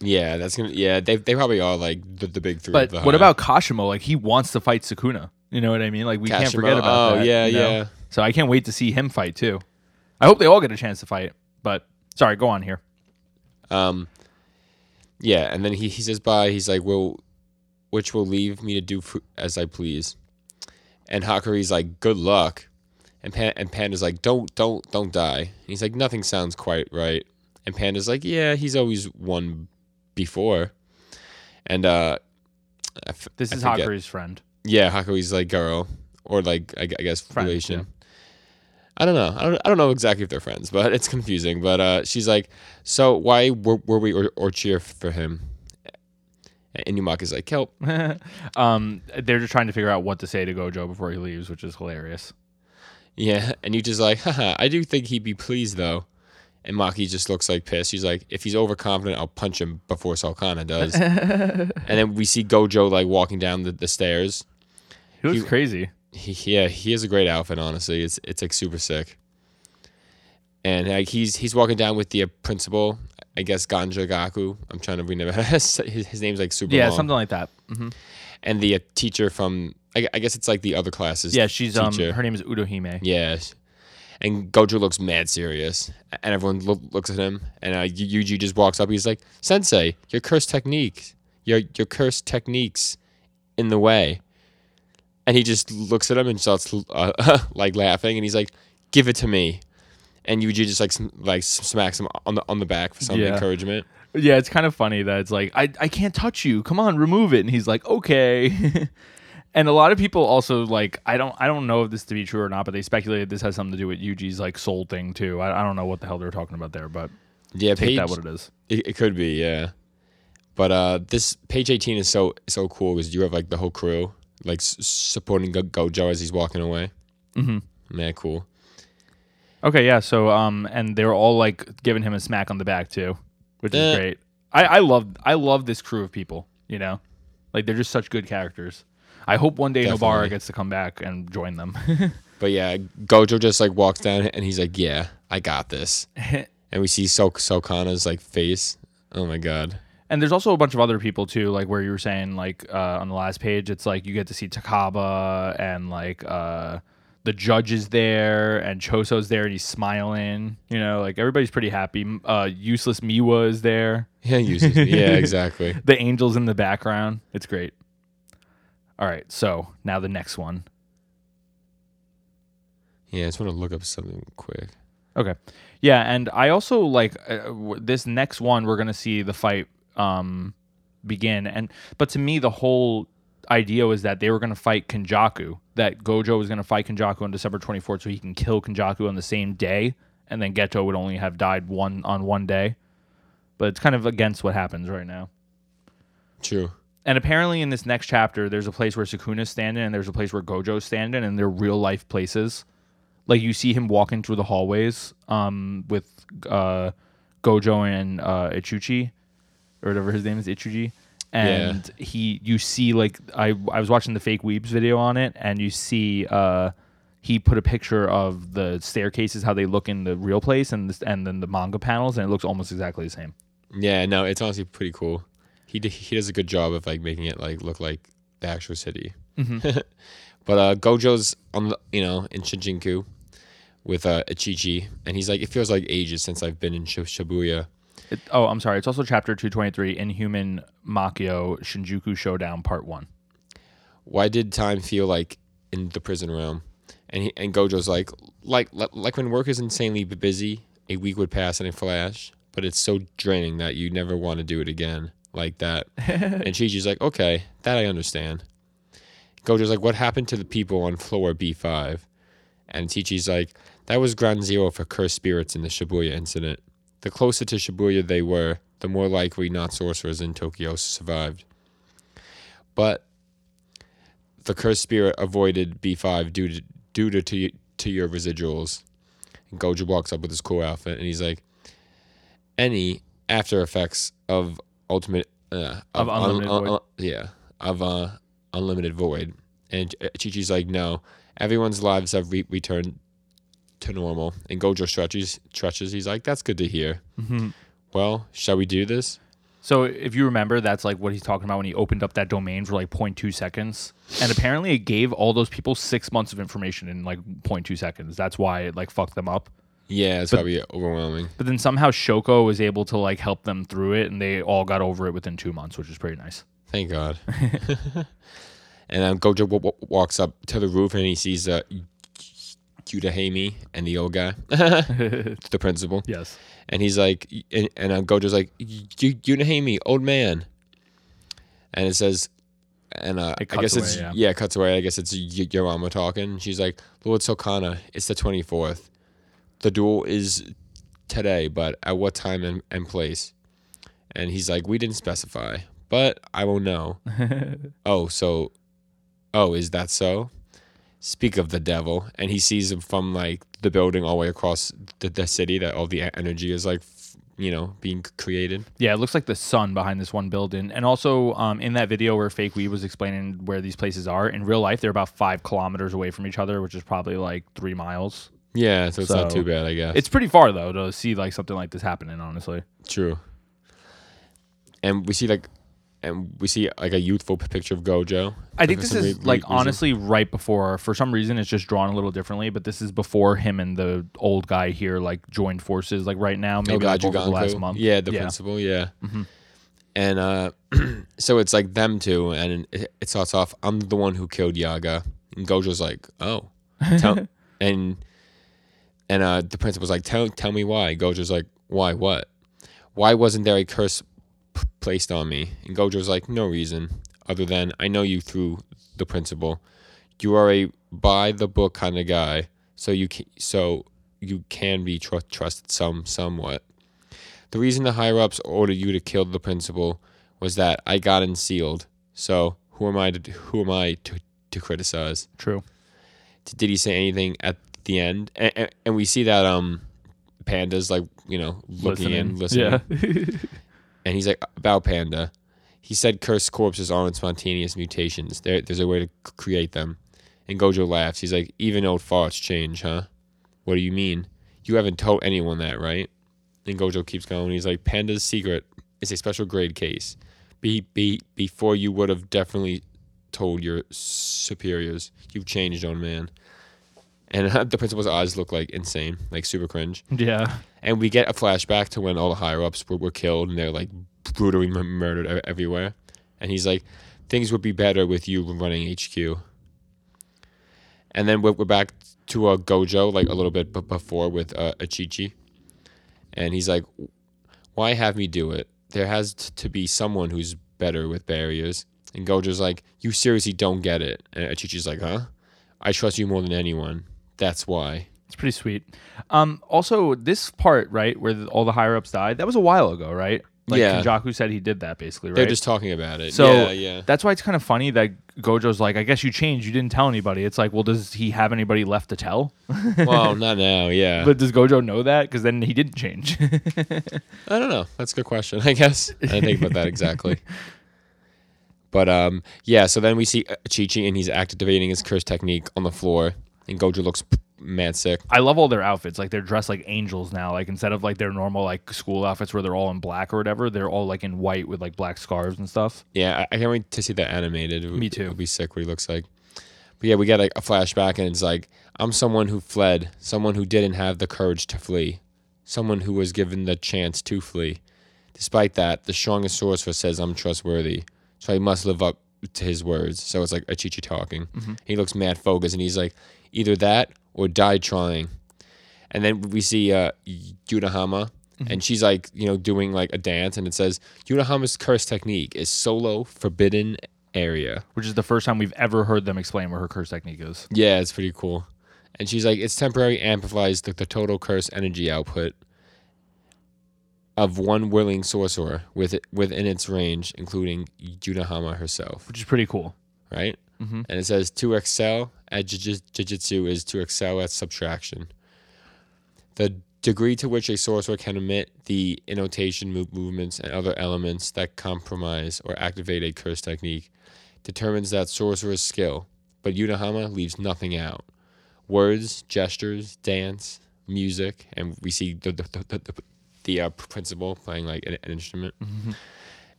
yeah, that's gonna yeah. They they probably are like the, the big three. But of the what about Kashimo? Like he wants to fight Sukuna. You know what I mean? Like we can't forget about Oh, that. yeah, you know? yeah. So I can't wait to see him fight too. I hope they all get a chance to fight. But sorry, go on here. Um, yeah, and then he, he says bye. He's like, "Well, which will leave me to do f- as I please." And Hakari's like, "Good luck," and Pan- and Panda's like, "Don't don't don't die." And he's like, "Nothing sounds quite right." And Panda's like, "Yeah, he's always won before." And uh, f- This is. Hakari's friend. Yeah, Hakari's like girl or like I, I guess Friend, relation. yeah. I don't know. I don't, I don't know exactly if they're friends, but it's confusing. But uh, she's like, so why were, were we or, or cheer for him? And Inumaki's like, help. um, they're just trying to figure out what to say to Gojo before he leaves, which is hilarious. Yeah, and you just like, haha, I do think he'd be pleased though. And Maki just looks like pissed. She's like, if he's overconfident, I'll punch him before Sukuna does. and then we see Gojo like walking down the, the stairs. He looks He- crazy. he, yeah, he has a great outfit. Honestly, it's it's like super sick. And like he's he's walking down with the uh, principal, I guess Ganja Gaku. I'm trying to remember his, his name's like super Yeah, long. something like that. hmm And the uh, teacher from I, I guess it's like the other classes. Yeah, she's um, teacher. her name is Utahime. Yeah. And Gojo looks mad serious, and everyone lo- looks at him. And uh, Yu- Yuji just walks up. He's like, "Sensei, your cursed techniques, your your cursed techniques, in the way." And he just looks at him and starts uh, like laughing. And he's like, "Give it to me." And Yuji just like sm- like smacks him on the on the back for some Yeah. encouragement. Yeah, it's kind of funny that it's like I I can't touch you. Come on, remove it. And he's like, okay. and a lot of people also like I don't I don't know if this to be true or not, but they speculated this has something to do with Yuji's like soul thing too. I, I don't know what the hell they're talking about there, but Yeah, take page, that what it is. It, it could be, yeah. But uh, this page eighteen is so so cool because you have like the whole crew like s- supporting Go- Gojo as he's walking away. Mm-hmm. Man, cool. Okay, yeah. So um, and they were all like giving him a smack on the back too, which is great. I I love I love this crew of people. You know, like they're just such good characters. I hope one day Definitely. Nobara gets to come back and join them. But yeah, Gojo just like walks down and he's like, "Yeah, I got this." and we see so Sukuna's like face. Oh my god. And there's also a bunch of other people too, like where you were saying, like uh, on the last page, it's like you get to see Takaba and like uh, the judge is there and Choso's there and he's smiling. You know, like everybody's pretty happy. Uh, useless Miwa is there. Yeah, uses. yeah, exactly. The angels in the background. It's great. All right, so now the next one. Yeah, I just want to look up something quick. Okay. Yeah, and I also like uh, w- this next one. We're gonna see the fight um, begin, and but to me, the whole idea was that they were gonna fight Kenjaku. That Gojo was gonna fight Kenjaku on December twenty fourth, so he can kill Kenjaku on the same day, and then Geto would only have died one on one day. But it's kind of against what happens right now. True. And apparently, in this next chapter, there's a place where Sukuna's standing, and there's a place where Gojo's standing, and they're real life places. Like you see him walking through the hallways um, with uh, Gojo and uh, Ichuchi, or whatever his name is, Ichuji. And he, you see, like I, I was watching the fake Weebs video on it, and you see uh, he put a picture of the staircases, how they look in the real place, and this, and then the manga panels, and it looks almost exactly the same. Yeah, no, it's honestly pretty cool. He d- he does a good job of like making it like look like the actual city. but uh, Gojo's on the you know in Shinjuku with uh, Ichichi, and he's like, it feels like ages since I've been in Shibuya. It, oh, I'm sorry. It's also chapter 223, Inhuman Makyo Shinjuku Showdown Part 1. Why did time feel like in the prison realm? And he, and Gojo's like, like like like when work is insanely busy, a week would pass in a flash, but it's so draining that you never want to do it again like that. and Chi-Chi's like, okay, that I understand. Gojo's like, what happened to the people on floor B5? And Chi-Chi's like, that was ground zero for cursed spirits in the Shibuya incident. The closer to Shibuya they were, the more likely not sorcerers in Tokyo survived. But the cursed spirit avoided B5 due to due to to, to your residuals. And Gojo walks up with his cool outfit, and he's like, "Any after effects of ultimate uh, Of Unlimited Void. yeah of uh, unlimited void." And Chi Chi's like, "No, everyone's lives have re- returned to normal." And Gojo stretches stretches. He's like, "That's good to hear." Mm-hmm. Well, shall we do this? So if you remember, that's like what he's talking about when he opened up that domain for like 0.2 seconds. And apparently it gave all those people six months of information in like 0.2 seconds. That's why it like fucked them up. Yeah, it's probably overwhelming. But then somehow Shoko was able to like help them through it and they all got over it within two months, which is pretty nice. Thank God. and then Gojo w- w- walks up to the roof and he sees uh, Yudahemi and the old guy, the principal. Yes. And he's like, and, and Gojo's like, Yudahemi, old man. And it says, and uh, I guess cuts it's, yeah. yeah. it cuts away. I guess it's y- Uraume talking. She's like, Lord Sukuna, it's the 24th. The duel is today, but at what time and, and place? And he's like, we didn't specify, but I will know. oh, so, oh, is that so? Speak of the devil, and he sees him from like the building all the way across the, the city that all the energy is like, you know, being created. Yeah, it looks like the sun behind this one building. And also, um, in that video where Fake Weed was explaining where these places are, in real life, they're about five kilometers away from each other, which is probably like three miles. Yeah, so it's not too bad, I guess. It's pretty far, though, to see like something like this happening, honestly. True. And we see like, and we see like a youthful picture of Gojo. I think this is re- like honestly right before. For some reason, it's just drawn a little differently, but this is before him and the old guy here like joined forces. Like right now, Oh, maybe like, over the last month. Yeah, the yeah. principal. Yeah. And uh, so it's like them two, and it, it starts off. I'm the one who killed Yaga, and Gojo's like, oh, and And uh, the principal's like, tell, tell me why. Gojo's like, why what? Why wasn't there a curse p- placed on me? And Gojo's like, no reason other than I know you through the principal. You are a by the book kind of guy, so you can, so you can be tr- trusted some somewhat. The reason the higher ups ordered you to kill the principal was that I got in sealed. So who am I to who am I to, to criticize? True. did he say anything at the end? And, and, and we see that um, panda's like you know looking in, listening, Yeah. and he's like about panda. He said cursed corpses aren't spontaneous mutations. There, there's a way to create them. And Gojo laughs. He's like, even old farts change, huh? What do you mean? You haven't told anyone that, right? And Gojo keeps going. He's like, Panda's secret is a special grade case. Be, be, before you would have definitely told your superiors. You've changed, old man. And the principal's eyes look like insane, like super cringe. yeah. And we get a flashback to when all the higher ups were, were killed and they're like brutally m- murdered everywhere. And he's like, things would be better with you running HQ. And then we're, we're back to a Gojo, like a little bit b- before with uh, Achichi. And he's like, why have me do it? There has t- to be someone who's better with barriers. And Gojo's like, you seriously don't get it. And Achichi's like, huh? I trust you more than anyone. That's why. It's pretty sweet. Um, also, this part, right, where the, all the higher ups died, that was a while ago, right? Like Yeah. Kenjaku said he did that basically, right? They're just talking about it. so yeah, yeah. that's why it's kind of funny that Gojo's like, I guess you changed. You didn't tell anybody. It's like, well, does he have anybody left to tell? well, not now, yeah. But does Gojo know that? Because then he didn't change. I don't know. That's a good question, I guess. I didn't think about that exactly. But um, yeah. So then we see Chichi, and he's activating his curse technique on the floor, and Gojo looks mad sick. I love all their outfits. Like they're dressed like angels now. Like instead of like their normal like school outfits where they're all in black or whatever, they're all like in white with like black scarves and stuff. Yeah, I, I can't wait to see that animated. It Me too. It would be sick what he looks like. But yeah, we get like a flashback, and it's like I'm someone who fled, someone who didn't have the courage to flee, someone who was given the chance to flee. Despite that, the strongest sorcerer says I'm trustworthy, so I must live up to his words. So it's like Achichi talking. Mm-hmm. He looks mad focused, and he's like, either that or die trying. And then we see uh, Yunahama, and she's like, you know, doing like a dance, and it says Yunahama's curse technique is solo forbidden area. Which is the first time we've ever heard them explain what her curse technique is. Yeah, it's pretty cool. And she's like, it's temporary amplifies the, the total curse energy output of one willing sorcerer with it, within its range, including Yunahama herself, Which is pretty cool. right? Mm-hmm. And it says to excel at jiu- jujitsu is to excel at subtraction. The degree to which a sorcerer can omit the innotation move- movements and other elements that compromise or activate a curse technique determines that sorcerer's skill, but Yunahama leaves nothing out. Words, gestures, dance, music, and we see the the, the, the, the uh, principal playing like an, an instrument.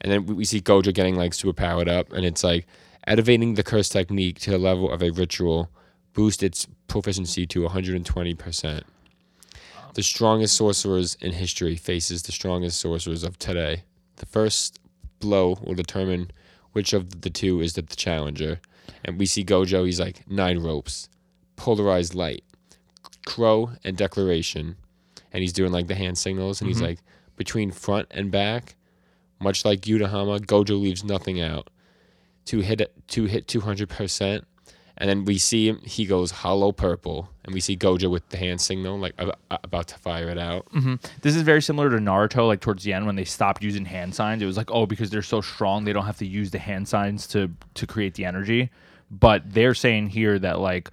And then we- we see Gojo getting like super powered up, and it's like elevating the curse technique to the level of a ritual boost its proficiency to 120%. The strongest sorcerers in history faces the strongest sorcerers of today. The first blow will determine which of the two is the, the challenger. And we see Gojo, he's like nine ropes, polarized light, crow, and declaration. And he's doing like the hand signals, and he's mm-hmm. like between front and back, much like Yudahama, Gojo leaves nothing out. To hit to hit two hundred percent, and then we see him. He goes hollow purple, and we see Gojo with the hand signal, like ab- about to fire it out. This is very similar to Naruto, like towards the end when they stopped using hand signs. It was like, oh, because they're so strong, they don't have to use the hand signs to to create the energy. But they're saying here that like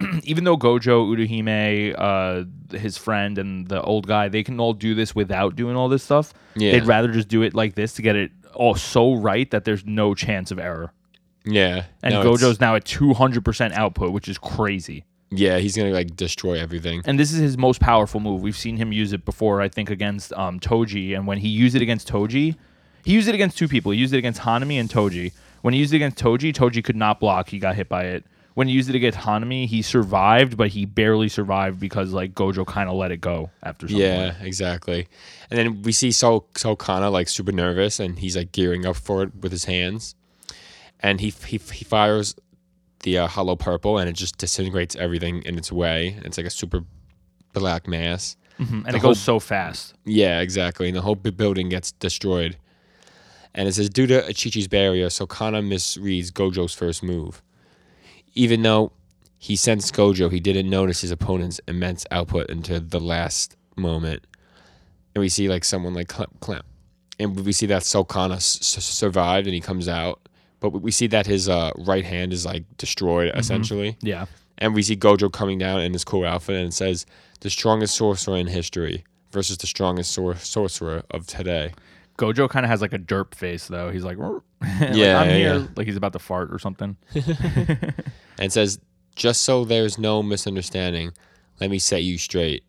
even though Gojo, Uruhime, uh, his friend, and the old guy, they can all do this without doing all this stuff. Yeah. They'd rather just do it like this to get it all so right that there's no chance of error. Yeah, And no, Gojo's now at 200% output, which is crazy. yeah, he's gonna like destroy everything. And this is his most powerful move. We've seen him use it before, I think, against um, Toji. And when he used it against Toji, he used it against two people. He used it against Hanami and Toji. When he used it against Toji, Toji could not block. He got hit by it. When he used it against Hanami, he survived, but he barely survived because like Gojo kind of let it go after some Yeah, exactly. And then we see Sol Sol Kana like super nervous, and he's like gearing up for it with his hands, and he he he fires the uh, hollow purple, and it just disintegrates everything in its way. It's like a super black mass. and The it whole- goes so fast. Yeah, exactly. And the whole building gets destroyed. And it says due to Achichi's barrier, Sukuna misreads Gojo's first move. Even though he sensed Gojo, he didn't notice his opponent's immense output until the last moment. And we see like someone like clamp, clamp. and we see that Sukuna s- survived and he comes out, but we see that his uh, right hand is like destroyed essentially. Yeah. And we see Gojo coming down in his cool outfit and it says, the strongest sorcerer in history versus the strongest sor- sorcerer of today. Gojo kind of has like a derp face though. He's like, "Rrr." Like, Yeah, I'm yeah, here, yeah. like he's about to fart or something. And says, just so there's no misunderstanding, let me set you straight.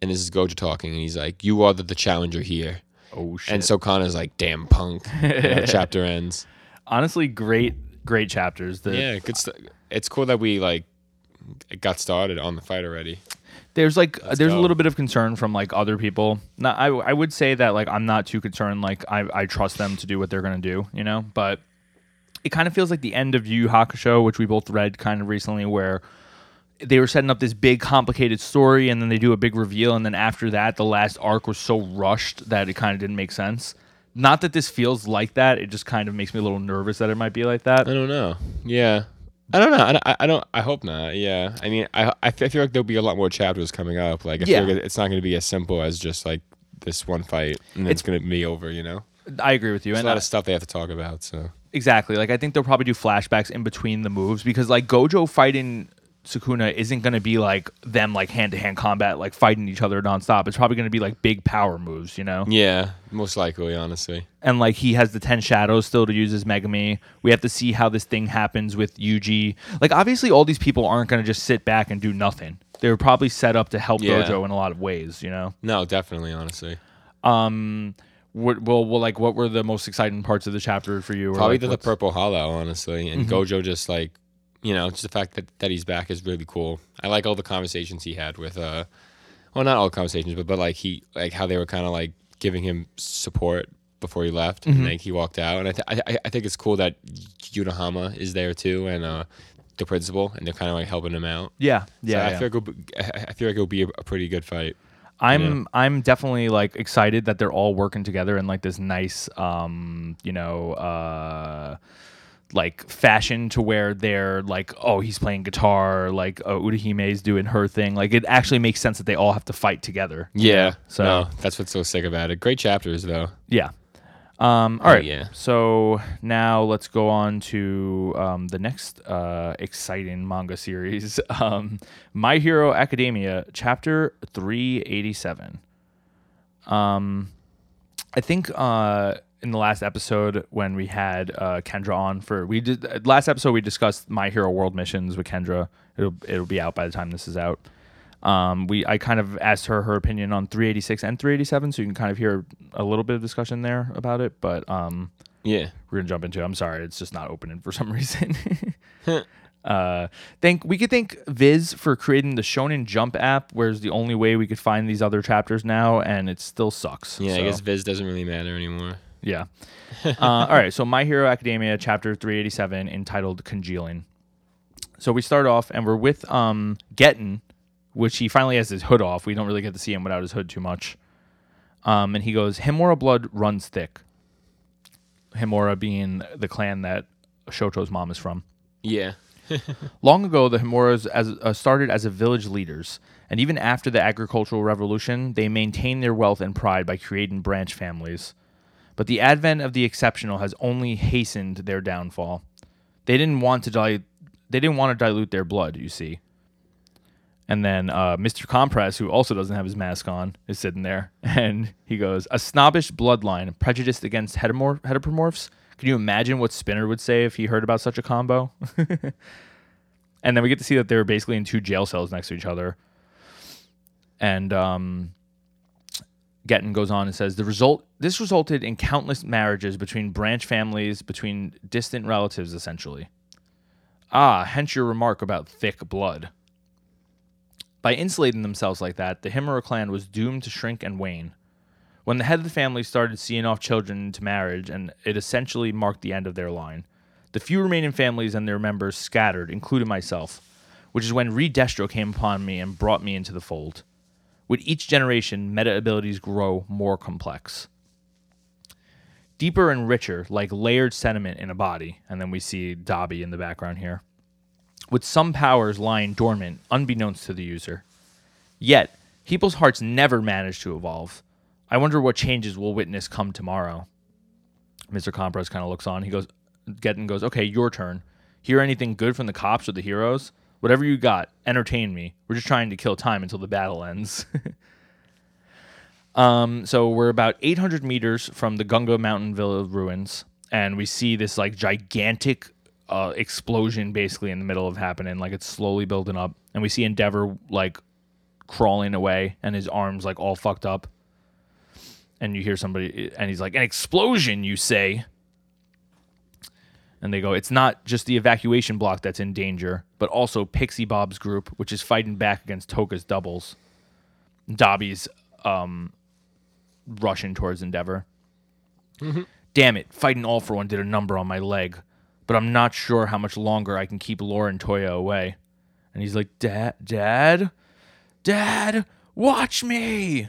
And this is Gojo talking, and he's like, you are the, the challenger here. Oh shit! And so Kana's like, damn punk. The chapter ends. honestly, great, great chapters. The, Yeah, good stuff. It's cool that we like got started on the fight already. There's like there's a little bit of concern from like other people. Not, I I would say that like I'm not too concerned. Like I I trust them to do what they're gonna do, you know. But it kind of feels like the end of Yu Yu Hakusho, which we both read kind of recently, where they were setting up this big complicated story, and then they do a big reveal, and then after that, the last arc was so rushed that it kind of didn't make sense. Not that this feels like that; it just kind of makes me a little nervous that it might be like that. I don't know. Yeah. I don't know. I, don't- I, don't. I hope not. Yeah. I mean, I I feel like there'll be a lot more chapters coming up. Like, I Yeah. feel like it's not going to be as simple as just like this one fight, and then it's, going to be over. You know, I agree with you. there's and a lot I- of stuff they have to talk about. So Exactly. Like I think they'll probably do flashbacks in between the moves because like Gojo fighting Sukuna isn't going to be like them like hand to hand combat like fighting each other nonstop. It's probably going to be like big power moves, you know. yeah, most likely, honestly. And like he has the ten shadows still to use as Megumi. We have to see how this thing happens with Yuji. Like obviously all these people aren't going to just sit back and do nothing. They were probably set up to help Yeah. Gojo in a lot of ways, you know. No, definitely, honestly. Um what well, well like what were the most exciting parts of the chapter for you? Or, Probably like, the, the purple hollow, honestly, and Gojo just like, you know, just the fact that that he's back is really cool. I like all the conversations he had with, uh, well, not all conversations, but but like he like how they were kind of like giving him support before he left, and like he walked out, and I, th- I I- I think it's cool that Yunahama is there too, and uh, the principal, and they're kind of like helping him out. Yeah, So yeah. I yeah. feel like it'll be, I I feel like it'll be a, a pretty good fight. I'm I'm definitely like excited that they're all working together in like this nice um you know uh like fashion to where they're like oh he's playing guitar like uh, Utahime's doing her thing like it actually makes sense that they all have to fight together Yeah. So- no, that's what's so sick about it. Great chapters though. yeah um all right yeah. so now let's go on to um the next uh exciting manga series um My Hero Academia chapter 387 um I think uh in the last episode when we had uh Kendra on for we did last episode we discussed My Hero World missions with Kendra. It'll it'll be out by the time this is out. Um we I kind of asked her her opinion on 386 and 387 so you can kind of hear a little bit of discussion there about it, but um Yeah. we're gonna jump into. it. I'm sorry, it's just not opening for some reason. uh, thank we could thank Viz for creating the Shonen Jump app, where's the only way we could find these other chapters now, and it still sucks. Yeah, I guess Viz doesn't really matter anymore. Yeah. uh, all right, so My Hero Academia chapter 387 entitled Congealing. So we start off and we're with um Geten, which he finally has his hood off. We don't really get to see him without his hood too much. Um, and he goes, Himura blood runs thick. Himura being the clan that Shoto's mom is from. Yeah. Long ago, the Himuras as, uh, started as a village leaders, and even after the agricultural revolution, they maintained their wealth and pride by creating branch families. But the advent of the exceptional has only hastened their downfall. They didn't want to dilute, they didn't want to dilute their blood, you see. And then uh, Mr. Compress, who also doesn't have his mask on, is sitting there, and he goes, "A snobbish bloodline prejudiced against heteromorph- heteromorphs. Can you imagine what Spinner would say if he heard about such a combo?" and then we get to see that they're basically in two jail cells next to each other. And um, Geten goes on and says the result this resulted in countless marriages between branch families, between distant relatives, essentially. Ah, hence your remark about thick blood. By insulating themselves like that, the Himura clan was doomed to shrink and wane. When the head of the family started seeing off children into marriage, and it essentially marked the end of their line. The few remaining families and their members scattered, including myself, which is when Re-Destro came upon me and brought me into the fold. With each generation, meta abilities grow more complex. Deeper and richer, like layered sediment in a body. And then we see Dabi in the background here. With some powers lying dormant, unbeknownst to the user. Yet, people's hearts never manage to evolve. I wonder what changes we'll witness come tomorrow. Mr. Compress kind of looks on. He goes, Geten goes, okay, your turn. Hear anything good from the cops or the heroes? Whatever you got, entertain me. We're just trying to kill time until the battle ends. um, so we're about 800 meters from the Gunga Mountain Villa ruins, and we see this like gigantic uh, explosion basically in the middle of happening. Like it's slowly building up, and we see Endeavor like crawling away, and his arms like all fucked up. And you hear somebody, and he's like, "An explosion, you say?" And they go, it's not just the evacuation block that's in danger, but also Pixie Bob's group, which is fighting back against Toga's doubles. Dabi's um, rushing towards Endeavor. Damn it, fighting all for one did a number on my leg, but I'm not sure how much longer I can keep Laura and Toya away. And he's like, Dad, Dad, Dad, watch me.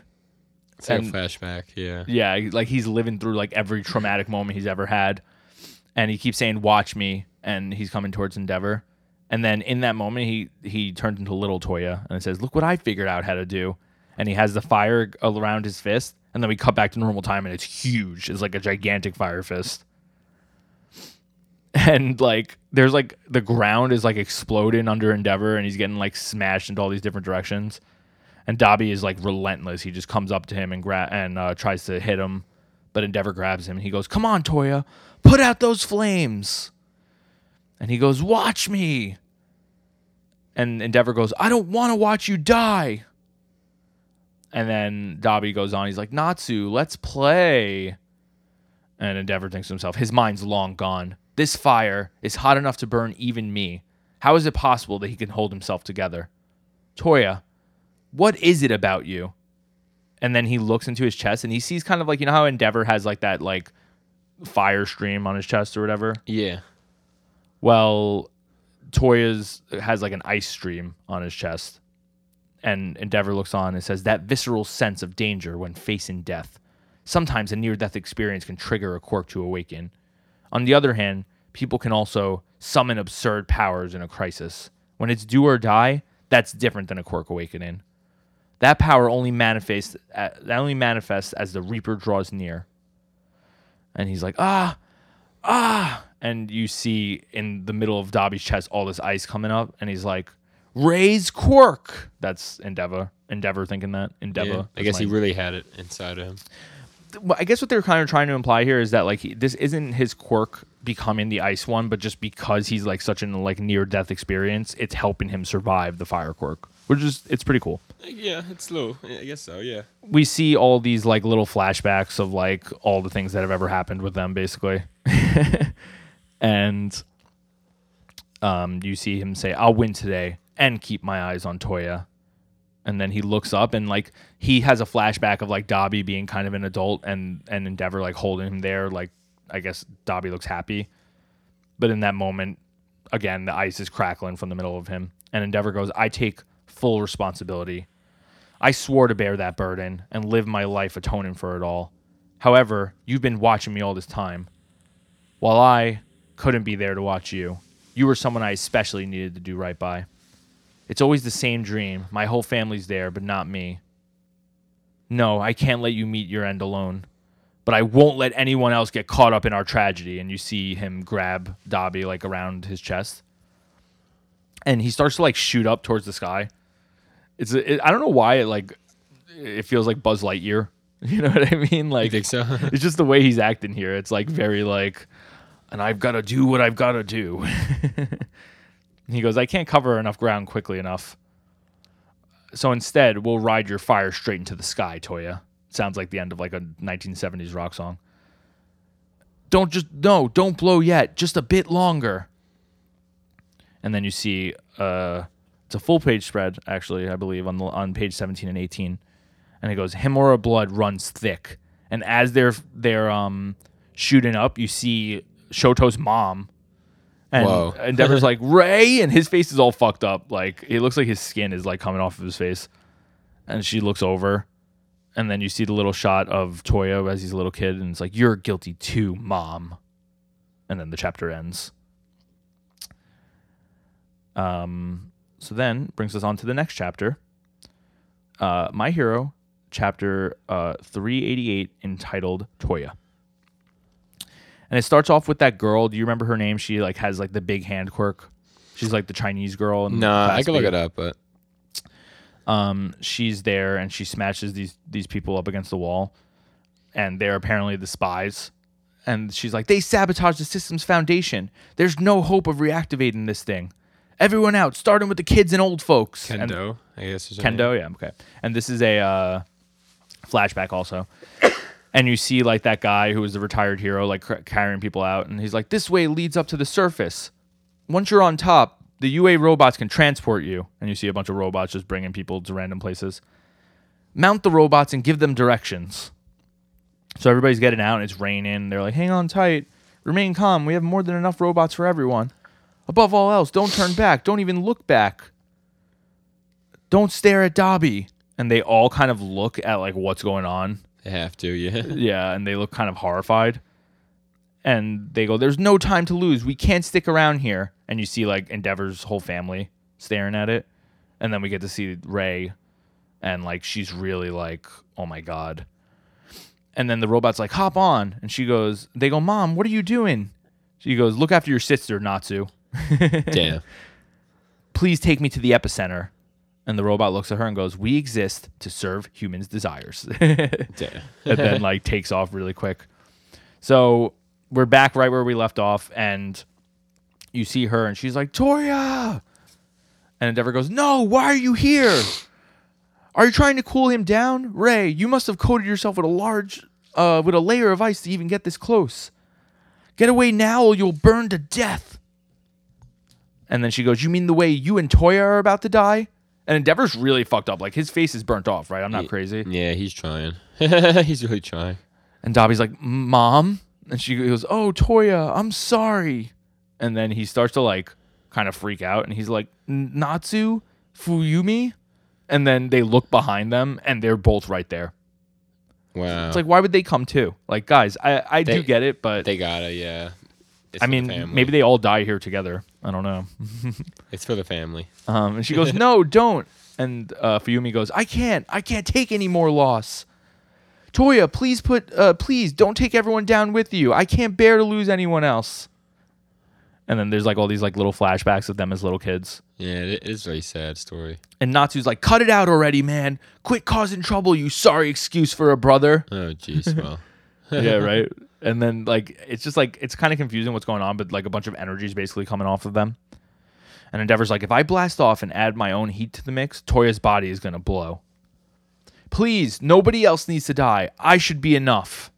It's like And- a flashback. Yeah. Yeah, like he's living through like every traumatic moment he's ever had. And he keeps saying, Watch me, and he's coming towards Endeavor. And then in that moment he he turns into little Toya and says, Look what I figured out how to do. And he has the fire around his fist, and then we cut back to normal time and it's huge. It's like a gigantic fire fist. And like there's like the ground is like exploding under Endeavor and he's getting like smashed into all these different directions and Dabi is like relentless. He just comes up to him and gra- and uh, tries to hit him, but Endeavor grabs him and he goes, "Come on, Toya, put out those flames." And he goes, "Watch me." And Endeavor goes, "I don't want to watch you die." And then Dabi goes on. He's like, "Natsu, let's play." And Endeavor thinks to himself, his mind's long gone. This fire is hot enough to burn even me. How is it possible that he can hold himself together? Toya, what is it about you? And then he looks into his chest and he sees kind of like you know how Endeavor has like that like fire stream on his chest or whatever. Yeah. Well, Toya's has like an ice stream on his chest. And Endeavor looks on and says that visceral sense of danger when facing death. Sometimes a near death experience can trigger a quirk to awaken. On the other hand, people can also summon absurd powers in a crisis. When it's do or die, that's different than a quirk awakening. That power only manifests uh, that only manifests as the Reaper draws near. And he's like, ah, ah, and you see in the middle of Dabi's chest all this ice coming up, and he's like, Rei's quirk. That's Endeavor. Endeavor thinking that. Endeavor. Yeah. I guess he really had it inside of him. I guess what they're kind of trying to imply here is that like he, this isn't his quirk becoming the ice one, but just because he's like such an like near death experience, it's helping him survive the fire quirk, which is it's pretty cool. Yeah, it's slow. I guess so. Yeah. We see all these like little flashbacks of like all the things that have ever happened with them, basically, and um, you see him say, "I'll win today and keep my eyes on Toya." and then he looks up and like he has a flashback of like Dabi being kind of an adult and and Endeavor like holding him there like I guess Dabi looks happy but in that moment again the ice is crackling from the middle of him and Endeavor goes I take full responsibility I swore to bear that burden and live my life atoning for it all however you've been watching me all this time while I couldn't be there to watch you you were someone I especially needed to do right by it's always the same dream. My whole family's there, but not me. No, I can't let you meet your end alone. But I won't let anyone else get caught up in our tragedy. And you see him grab Dabi like around his chest. And he starts to like shoot up towards the sky. It's it, I don't know why it like it feels like Buzz Lightyear. You know what I mean? You Like think so? it's just the way he's acting here. It's like very like, and I've got to do what I've got to do. he goes, I can't cover enough ground quickly enough. So instead, we'll ride your fire straight into the sky, Toya. Sounds like the end of like a 1970s rock song. Don't just no, don't blow yet. Just a bit longer. And then you see uh it's a full page spread actually, I believe on the on page 17 and 18 and it goes Himura blood runs thick. And as they're they're um shooting up, you see Shoto's mom. And Whoa. Endeavor's like, Rei, and his face is all fucked up. Like it looks like his skin is like coming off of his face. and she looks over, and then you see the little shot of Toya as he's a little kid, and it's like, "You're guilty too, mom." And then the chapter ends. Um, so then brings us on to the next chapter. Uh, My Hero, chapter uh, 388, entitled Toya. And it starts off with that girl. Do you remember her name? She like has like the big hand quirk. She's like the Chinese girl. in Nah, I Class could look B. it up, but Um, she's there and she smashes these these people up against the wall, and they're apparently the spies. And she's like, they sabotage the system's foundation. There's no hope of reactivating this thing. Everyone out, starting with the kids and old folks. And- Kendo, I guess. is. Kendo, yeah, okay. And this is a uh, flashback also. And you see like that guy who was the retired hero, like carrying people out, and he's like, "This way leads up to the surface. Once you're on top, the UA robots can transport you." And you see a bunch of robots just bringing people to random places. Mount the robots and give them directions. So everybody's getting out, and it's raining. They're like, "Hang on tight, remain calm. We have more than enough robots for everyone. Above all else, don't turn back. Don't even look back." don't stare at Dabi. And they all kind of look at like what's going on. They have to, yeah. Yeah, and they look kind of horrified. And they go, There's no time to lose. We can't stick around here. And you see like Endeavor's whole family staring at it. And then we get to see Rei and like she's really like, Oh my god. And then the robot's like, hop on. And she goes, They go, Mom, what are you doing? She goes, Look after your sister, Natsu. Damn. please take me to the epicenter. And the robot looks at her and goes, We exist to serve humans' desires. and then like takes off really quick. So we're back right where we left off, and you see her and she's like, Toya. And Endeavor goes, No, why are you here? Are you trying to cool him down? Rei, you must have coated yourself with a large uh with a layer of ice to even get this close. Get away now or you'll burn to death. And then she goes, You mean the way you and Toya are about to die? And Endeavor's really fucked up. Like his face is burnt off, right? I'm not crazy. Yeah, he's trying. he's really trying. And Dabi's like, Mom? And she goes, Oh, Toya, I'm sorry. And then he starts to like kind of freak out and he's like, Natsu? Fuyumi? And then they look behind them and they're both right there. Wow. It's like, why would they come too? Like, guys, I, I do get it, but they gotta, yeah. It's I mean, maybe they all die here together. I don't know. it's for the family. Um, and she goes, "No, don't." And uh, Fuyumi goes, "I can't. I can't take any more loss." Toya, please put, uh, please don't take everyone down with you. I can't bear to lose anyone else. And then there's like all these like little flashbacks of them as little kids. Yeah, it is a very sad story. And Natsu's like, "Cut it out already, man! Quit causing trouble, you sorry excuse for a brother." Oh, jeez. Well, yeah, right. And then like it's just like it's kind of confusing what's going on, but like a bunch of energy is basically coming off of them. And Endeavor's like, if I blast off and add my own heat to the mix, Toya's body is gonna blow. Please, nobody else needs to die. I should be enough.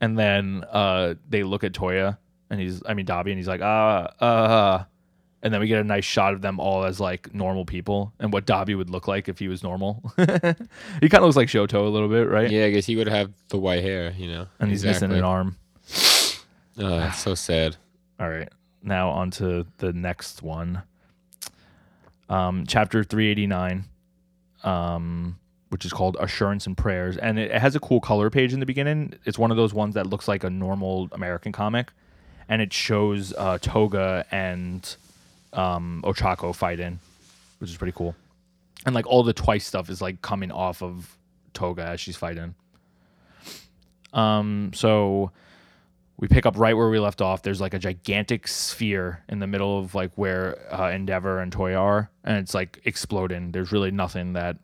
And then uh, they look at Toya, and he's, I mean Dabi, and he's like, uh, uh, and then we get a nice shot of them all as like normal people, and what Dabi would look like if he was normal. he kind of looks like Shoto a little bit, right? yeah, I guess he would have the white hair, you know. and he's missing an arm. Oh, it's so sad. All right, now on to the next one. Um, chapter 389, um, which is called Assurance and Prayers. And it, it has a cool color page in the beginning. It's one of those ones that looks like a normal American comic. And it shows uh, Toga and um, Ochako fighting, which is pretty cool. And like all the twice stuff is like coming off of Toga as she's fighting. Um, so we pick up right where we left off. There's like a gigantic sphere in the middle of like where uh, Endeavor and Toya are, and it's like exploding. There's really nothing that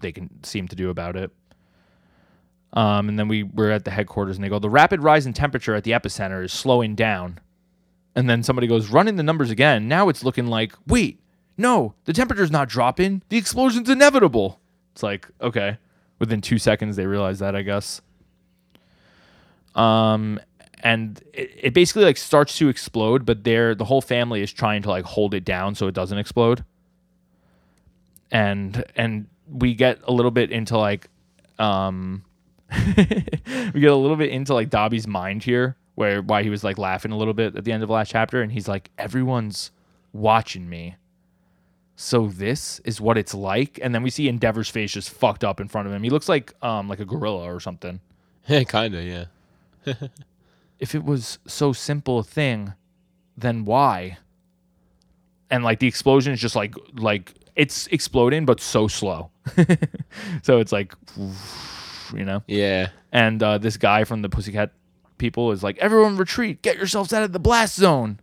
they can seem to do about it. Um, and then we we're at the headquarters, and they go, the rapid rise in temperature at the epicenter is slowing down. And then somebody goes, running the numbers again. Now it's looking like, wait, no, the temperature's not dropping. The explosion's inevitable. It's like, okay. Within two seconds, they realize that, I guess. Um, and it, it basically like starts to explode, but they're the whole family is trying to like hold it down so it doesn't explode. And and we get a little bit into like, um, we get a little bit into like Dabi's mind here, where why he was like laughing a little bit at the end of the last chapter, and he's like, everyone's watching me. so this is what it's like. And then we see Endeavor's face just fucked up in front of him. He looks like um like a gorilla or something. Yeah, kinda, yeah. If it was so simple a thing, then why? And like the explosion is just like like it's exploding but so slow. so it's like you know. Yeah. And uh, this guy from the Pussycat people is like, everyone retreat, get yourselves out of the blast zone.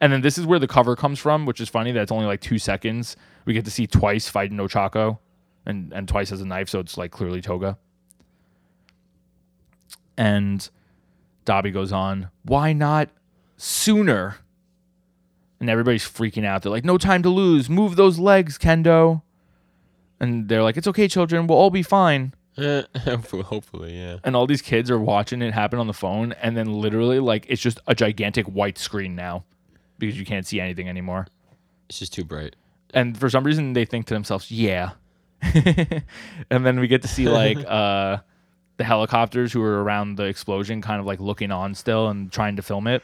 And then this is where the cover comes from, which is funny that it's only like two seconds. We get to see twice fighting Ochako, and and twice as a knife, so it's like clearly Toga. And Dabi goes on, why not sooner? And everybody's freaking out. They're like, no time to lose. Move those legs, Kendo. And they're like, it's okay, children. We'll all be fine hopefully, hopefully, yeah. and all these kids are watching it happen on the phone and then literally like it's just a gigantic white screen now because you can't see anything anymore. It's just too bright. and for some reason they think to themselves yeah. And then we get to see like uh the helicopters who are around the explosion kind of like looking on still and trying to film it.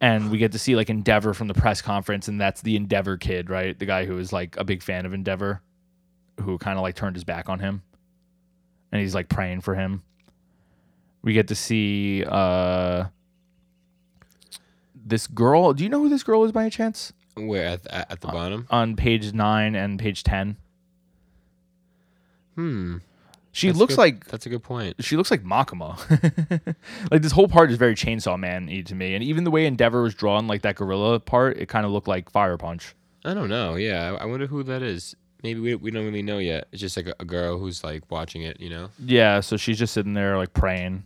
And we get to see like endeavor from the press conference and that's the endeavor kid right? The guy who is like a big fan of endeavor who kind of like turned his back on him and he's like praying for him we get to see uh this girl do you know who this girl is by any chance Where at, at, at the Uh, bottom? on page 9 and page 10 Hmm. she That's looks good- like That's a good point. she looks like Makima. like this whole part is very Chainsaw Man to me, and even the way Endeavor was drawn, like that gorilla part, it kind of looked like Fire Punch. I don't know. Yeah, I I wonder who that is. Maybe we, we don't really know yet. It's just like a, a girl who's like watching it, you know? Yeah, so she's just sitting there like praying,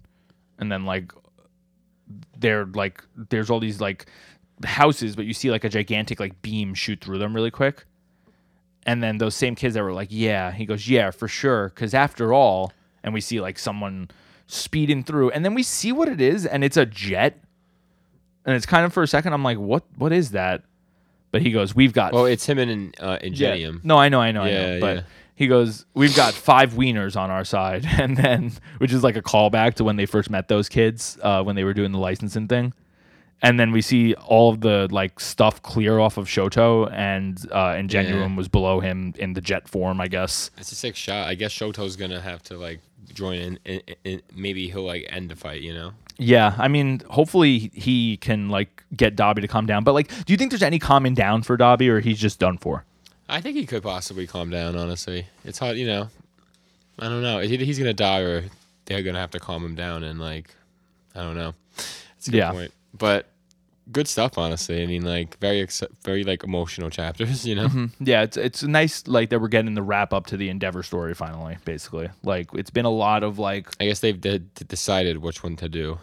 and then like they're like there's all these like houses, but you see like a gigantic like beam shoot through them really quick, and then those same kids that were like, yeah, he goes, yeah, for sure, because after all, and we see like someone speeding through, and then we see what it is, and it's a jet, and it's kind of for a second I'm like, what what is that? But he goes, we've got Well, it's him and uh, yeah. Ingenium. No, I know, I know, I Yeah, know. But yeah. he goes, "We've got five wieners on our side," and then which is like a callback to when they first met those kids uh, when they were doing the licensing thing. And then we see all of the like stuff clear off of Shoto, and uh, Ingenium Yeah. was below him in the jet form, I guess. It's a sick shot. I guess Shoto's gonna have to like join in, and, and maybe he'll like end the fight. You know? Yeah, I mean, hopefully he can like get Dabi to calm down. But like, do you think there's any calming down for Dabi, or he's just done for? I think he could possibly calm down. Honestly, it's hard. You know, I don't know. Either he's gonna die or they're gonna have to calm him down. And like, I don't know. It's a good Yeah. point. But good stuff. Honestly, I mean, like very ex- very like emotional chapters. You know? Mm-hmm. Yeah, it's it's nice like that we're getting the wrap up to the Endeavor story finally. Basically, like it's been a lot of like I guess they've de- de- decided which one to do.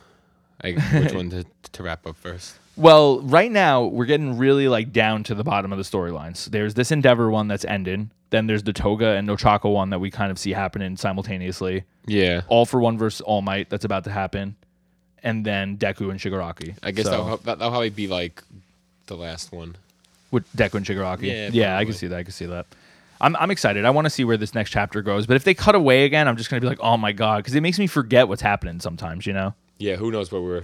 Like which one to, to wrap up first. Well, right now we're getting really like down to the bottom of the storylines. There's this Endeavor one that's ending. Then there's the Toga and Ochako one that we kind of see happening simultaneously. Yeah. All for one versus All Might that's about to happen, and then Deku and Shigaraki. I guess So- that'll, that, that'll probably be like the last one. with Deku and Shigaraki. Yeah, yeah, I can see that. I can see that. I'm I'm excited. I want to see where this next chapter goes. But if they cut away again, I'm just gonna be like, oh my god, because it makes me forget what's happening sometimes. You know? Yeah, who knows what we're,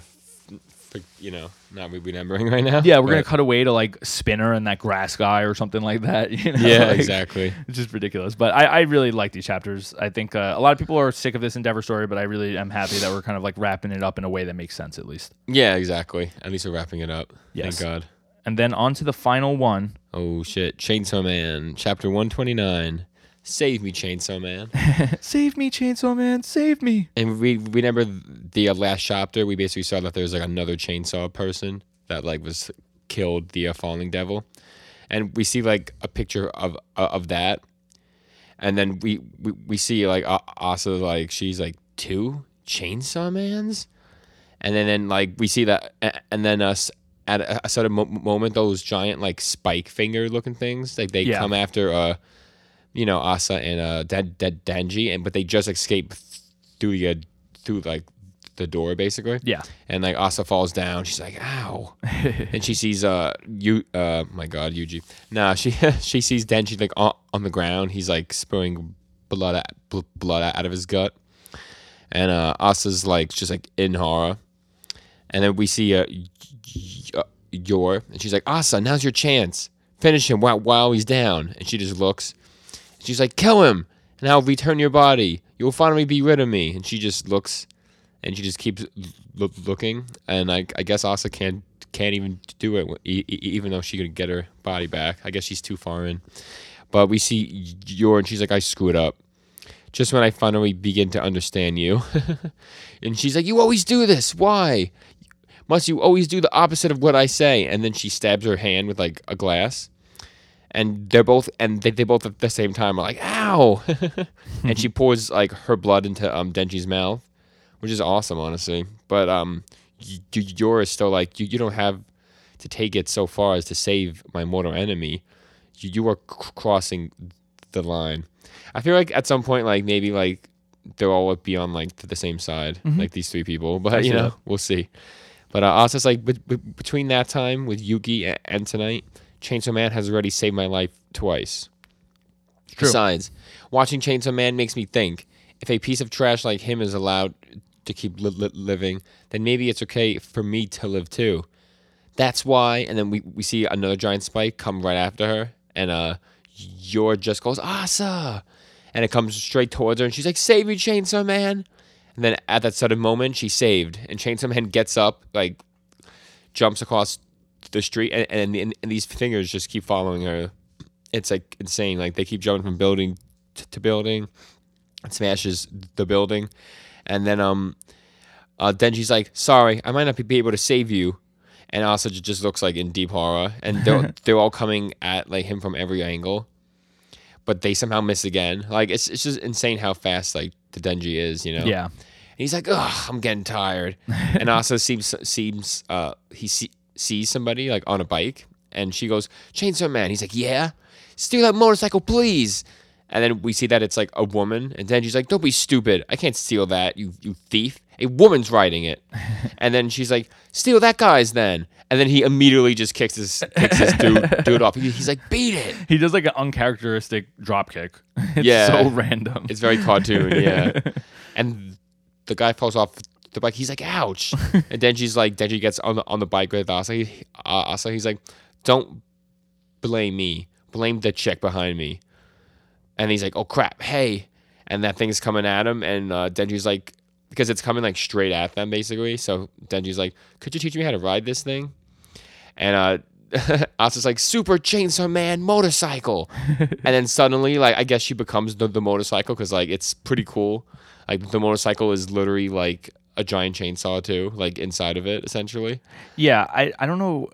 you know, not remembering right now. Yeah, we're gonna but- cut away to like Spinner and that grass guy or something like that. You know? Yeah, Like, exactly. It's just ridiculous. But I, I really like these chapters. I think uh, a lot of people are sick of this Endeavor story, but I really am happy that we're kind of like wrapping it up in a way that makes sense at least. Yeah, exactly. At least we're wrapping it up. Yes. Thank God. And then on to the final one. Oh shit! Chainsaw Man, chapter one twenty nine. Save me, Chainsaw Man. Save me, Chainsaw Man, save me. and we remember the uh, last chapter. We basically saw that there was like another chainsaw person that like was killed the uh, falling devil, and we see like a picture of uh, of that, and then we we, we see like uh, Asa like she's like two chainsaw mans, and then then like we see that, and then us. At a, a certain mo- moment, those giant like spike finger looking things, like they Yeah. come after uh, you know, Asa and uh, Dan- Dan- Danji, and but they just escape through the uh, through like the door basically. Yeah. And like Asa falls down. She's like, "Ow!" and she sees uh you uh my God Yuji. Nah, she she sees Denji like on, on the ground. He's like spewing blood out, bl- blood out of his gut, and uh Asa's like just like in horror. And then we see uh, uh Yor, and she's like, "Asa, now's your chance. finish him while while he's down." And she just looks. She's like, "Kill him, and I'll return your body. You'll finally be rid of me." And she just looks, and she just keeps looking. And I, I guess Asa can't can't even do it, even though she could get her body back. I guess she's too far in. But we see Yor, and she's like, "I screwed up." Just when I finally begin to understand you, and she's like, "You always do this. Why? Must you always do the opposite of what I say?" And then she stabs her hand with like a glass and they're both and they, they both at the same time are like ow! And she pours like her blood into um denji's mouth which is awesome honestly. But um y- y- Yor is still like you, you don't have to take it so far as to save my mortal enemy. You, you are c- crossing the line. I feel like at some point like maybe like they'll all be on like the same side like these three people. But you know that. we'll see. But uh, Asa's like bet- bet- between that time with Yuki and tonight, Chainsaw Man has already saved my life twice. true. Besides, watching Chainsaw Man makes me think if a piece of trash like him is allowed to keep li- li- living, then maybe it's okay for me to live too. That's why. And then we, we see another giant spike come right after her, and uh, Yor just goes Asa, and it comes straight towards her, and she's like, "Save me, Chainsaw Man!" And then at that sudden moment, she's saved, and Chainsaw Man gets up, like jumps across the street, and, and, and, and these fingers just keep following her. It's like insane. Like they keep jumping from building t- to building, and smashes the building, and then um, uh, Denji's like, "Sorry, I might not be able to save you." And Asa just looks like in deep horror, and they're they're all coming at like him from every angle, but they somehow miss again. Like it's it's just insane how fast like the Denji is, you know. Yeah. And he's like, "Ugh, I'm getting tired." and also seems seems uh he see, sees somebody like on a bike, and she goes, "Chainsaw Man." He's like, "Yeah, steal that motorcycle, please." And then we see that it's like a woman, and then she's like, "Don't be stupid! I can't steal that, you you thief! A woman's riding it." and then she's like, "Steal that guy's then." And then he immediately just kicks his kicks his dude, dude off. He- He's like, "Beat it!" He does like an uncharacteristic drop kick. It's Yeah. so random. It's very cartoon, yeah. and the guy falls off the bike. He's like, "Ouch!" and Denji's like, Denji gets on the on the bike with Asa. Uh, Asa, he's like, "Don't blame me. Blame the chick behind me." And he's like, "Oh crap! Hey!" And that thing's coming at him, and uh, Denji's like, because it's coming like straight at them, basically. So Denji's like, "Could you teach me how to ride this thing?" And uh, Asa's like, "Super Chainsaw Man motorcycle," and then suddenly, like, I guess she becomes the, the motorcycle because like it's pretty cool. Like the motorcycle is literally like a giant chainsaw too, like inside of it, essentially. Yeah, I, I don't know.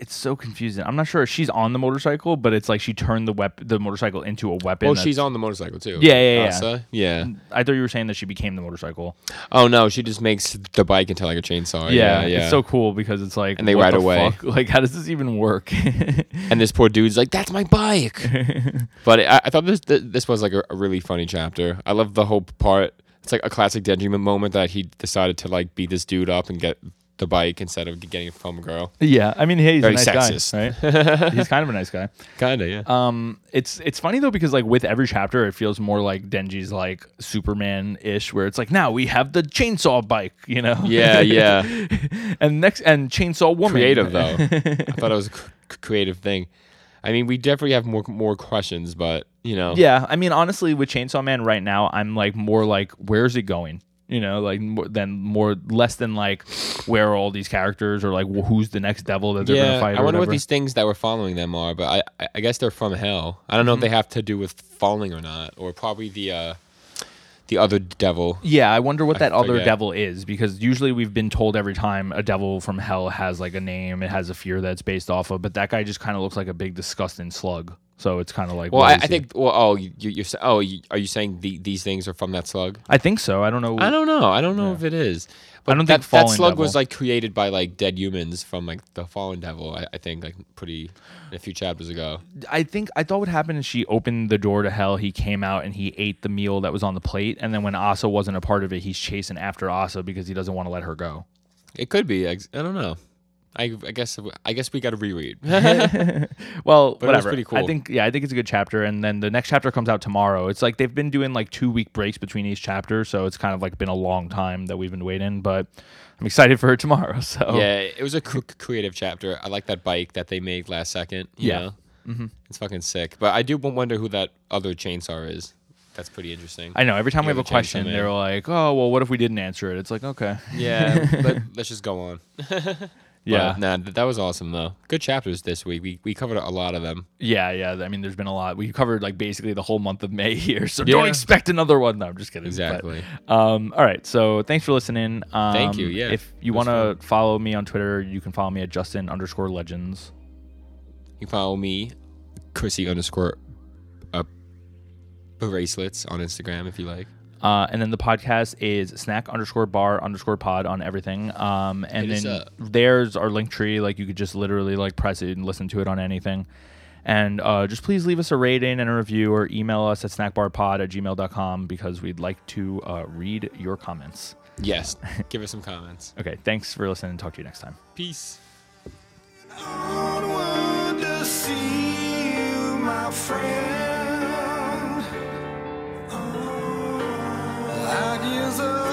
It's so confusing. I'm not sure if she's on the motorcycle, but it's like she turned the wep- the motorcycle into a weapon. Well, that's- she's on the motorcycle too. Yeah, yeah, yeah. Asa, yeah. I thought you were saying that she became the motorcycle. Oh no, she just makes the bike into like a chainsaw. Yeah, yeah. It's so cool because it's like, And they what ride the away. fuck? Like, how does this even work? and this poor dude's like, "That's my bike." but I, I thought this this was like a, a really funny chapter. I love the whole part. It's like a classic Denji moment that he decided to like beat this dude up and get the bike instead of getting it from a girl. yeah, I mean, hey, he's Very a nice sexist. guy, right? he's kind of a nice guy. Kinda, yeah. Um, it's it's funny though because like with every chapter, it feels more like Denji's like Superman ish, where it's like now we have the chainsaw bike, you know? yeah, yeah. and next and chainsaw woman. Creative though. I thought it was a c- creative thing. I mean, we definitely have more more questions, but you know, Yeah, I mean, honestly, with Chainsaw Man right now, I'm like more like, where's it going? You know, like more than more less than like where are all these characters or like who's the next devil that they're gonna fight. I or wonder what whatever. these things that were following them are, but I I- I guess they're from hell. I don't know Mm-hmm. if they have to do with falling or not, or probably the uh the other devil. Yeah, I wonder what that other forget. devil is because usually we've been told every time a devil from hell has like a name, it has a fear that's based off of, but that guy just kind of looks like a big disgusting slug. So it's kind of like, Well, I, I think. Well, oh, you, you're oh, you, are you saying the, these things are from that slug? I think so. I don't know. I don't know. I don't know if it is. But I don't that, think that slug Devil- was like created by like dead humans from like the fallen devil. I, I think like pretty a few chapters ago. I think I thought what happened is she opened the door to hell. He came out and he ate the meal that was on the plate, and then when Asa wasn't a part of it, he's chasing after Asa because he doesn't want to let her go. It could be. I don't know. I, I guess I guess we got to reread. Well, But whatever. pretty I cool. think yeah, I think it's a good chapter, and then the next chapter comes out tomorrow. It's like they've been doing like two week breaks between each chapter, so it's kind of like been a long time that we've been waiting. But I'm excited for it tomorrow. So Yeah, it was a cr- creative chapter. I like that bike that they made last second. You Yeah. know? Mm-hmm. It's fucking sick. But I do wonder who that other chainsaw is. That's pretty interesting. I know. Every time we have a question, they're like, "Oh, well, what if we didn't answer it?" It's like, okay, yeah, let, let's just go on. Yeah, But, nah, that was awesome though. Good chapters this week. We we covered a lot of them. yeah, yeah. I mean, there's been a lot. We covered like basically the whole month of May here, so don't expect another one. No, I'm just kidding. but- Exactly. Um, all right. So thanks for listening. Um, Thank you, yeah, If you want to follow me on Twitter, you can follow me at Justin underscore legends. You can follow me, Chrissy underscore uh, bracelets on Instagram if you like. Uh, and then the podcast is snack underscore bar underscore pod on everything. Um, and Hit us then up. there's our link tree. Like you could just literally like press it and listen to it on anything. And uh, just please leave us a rating and a review or email us at snackbarpod at gmail.com because we'd like to uh, read your comments. Yes. Give us some comments. Okay. Thanks for listening. Talk to you next time. Peace. Onward to see you, my friend. ideas of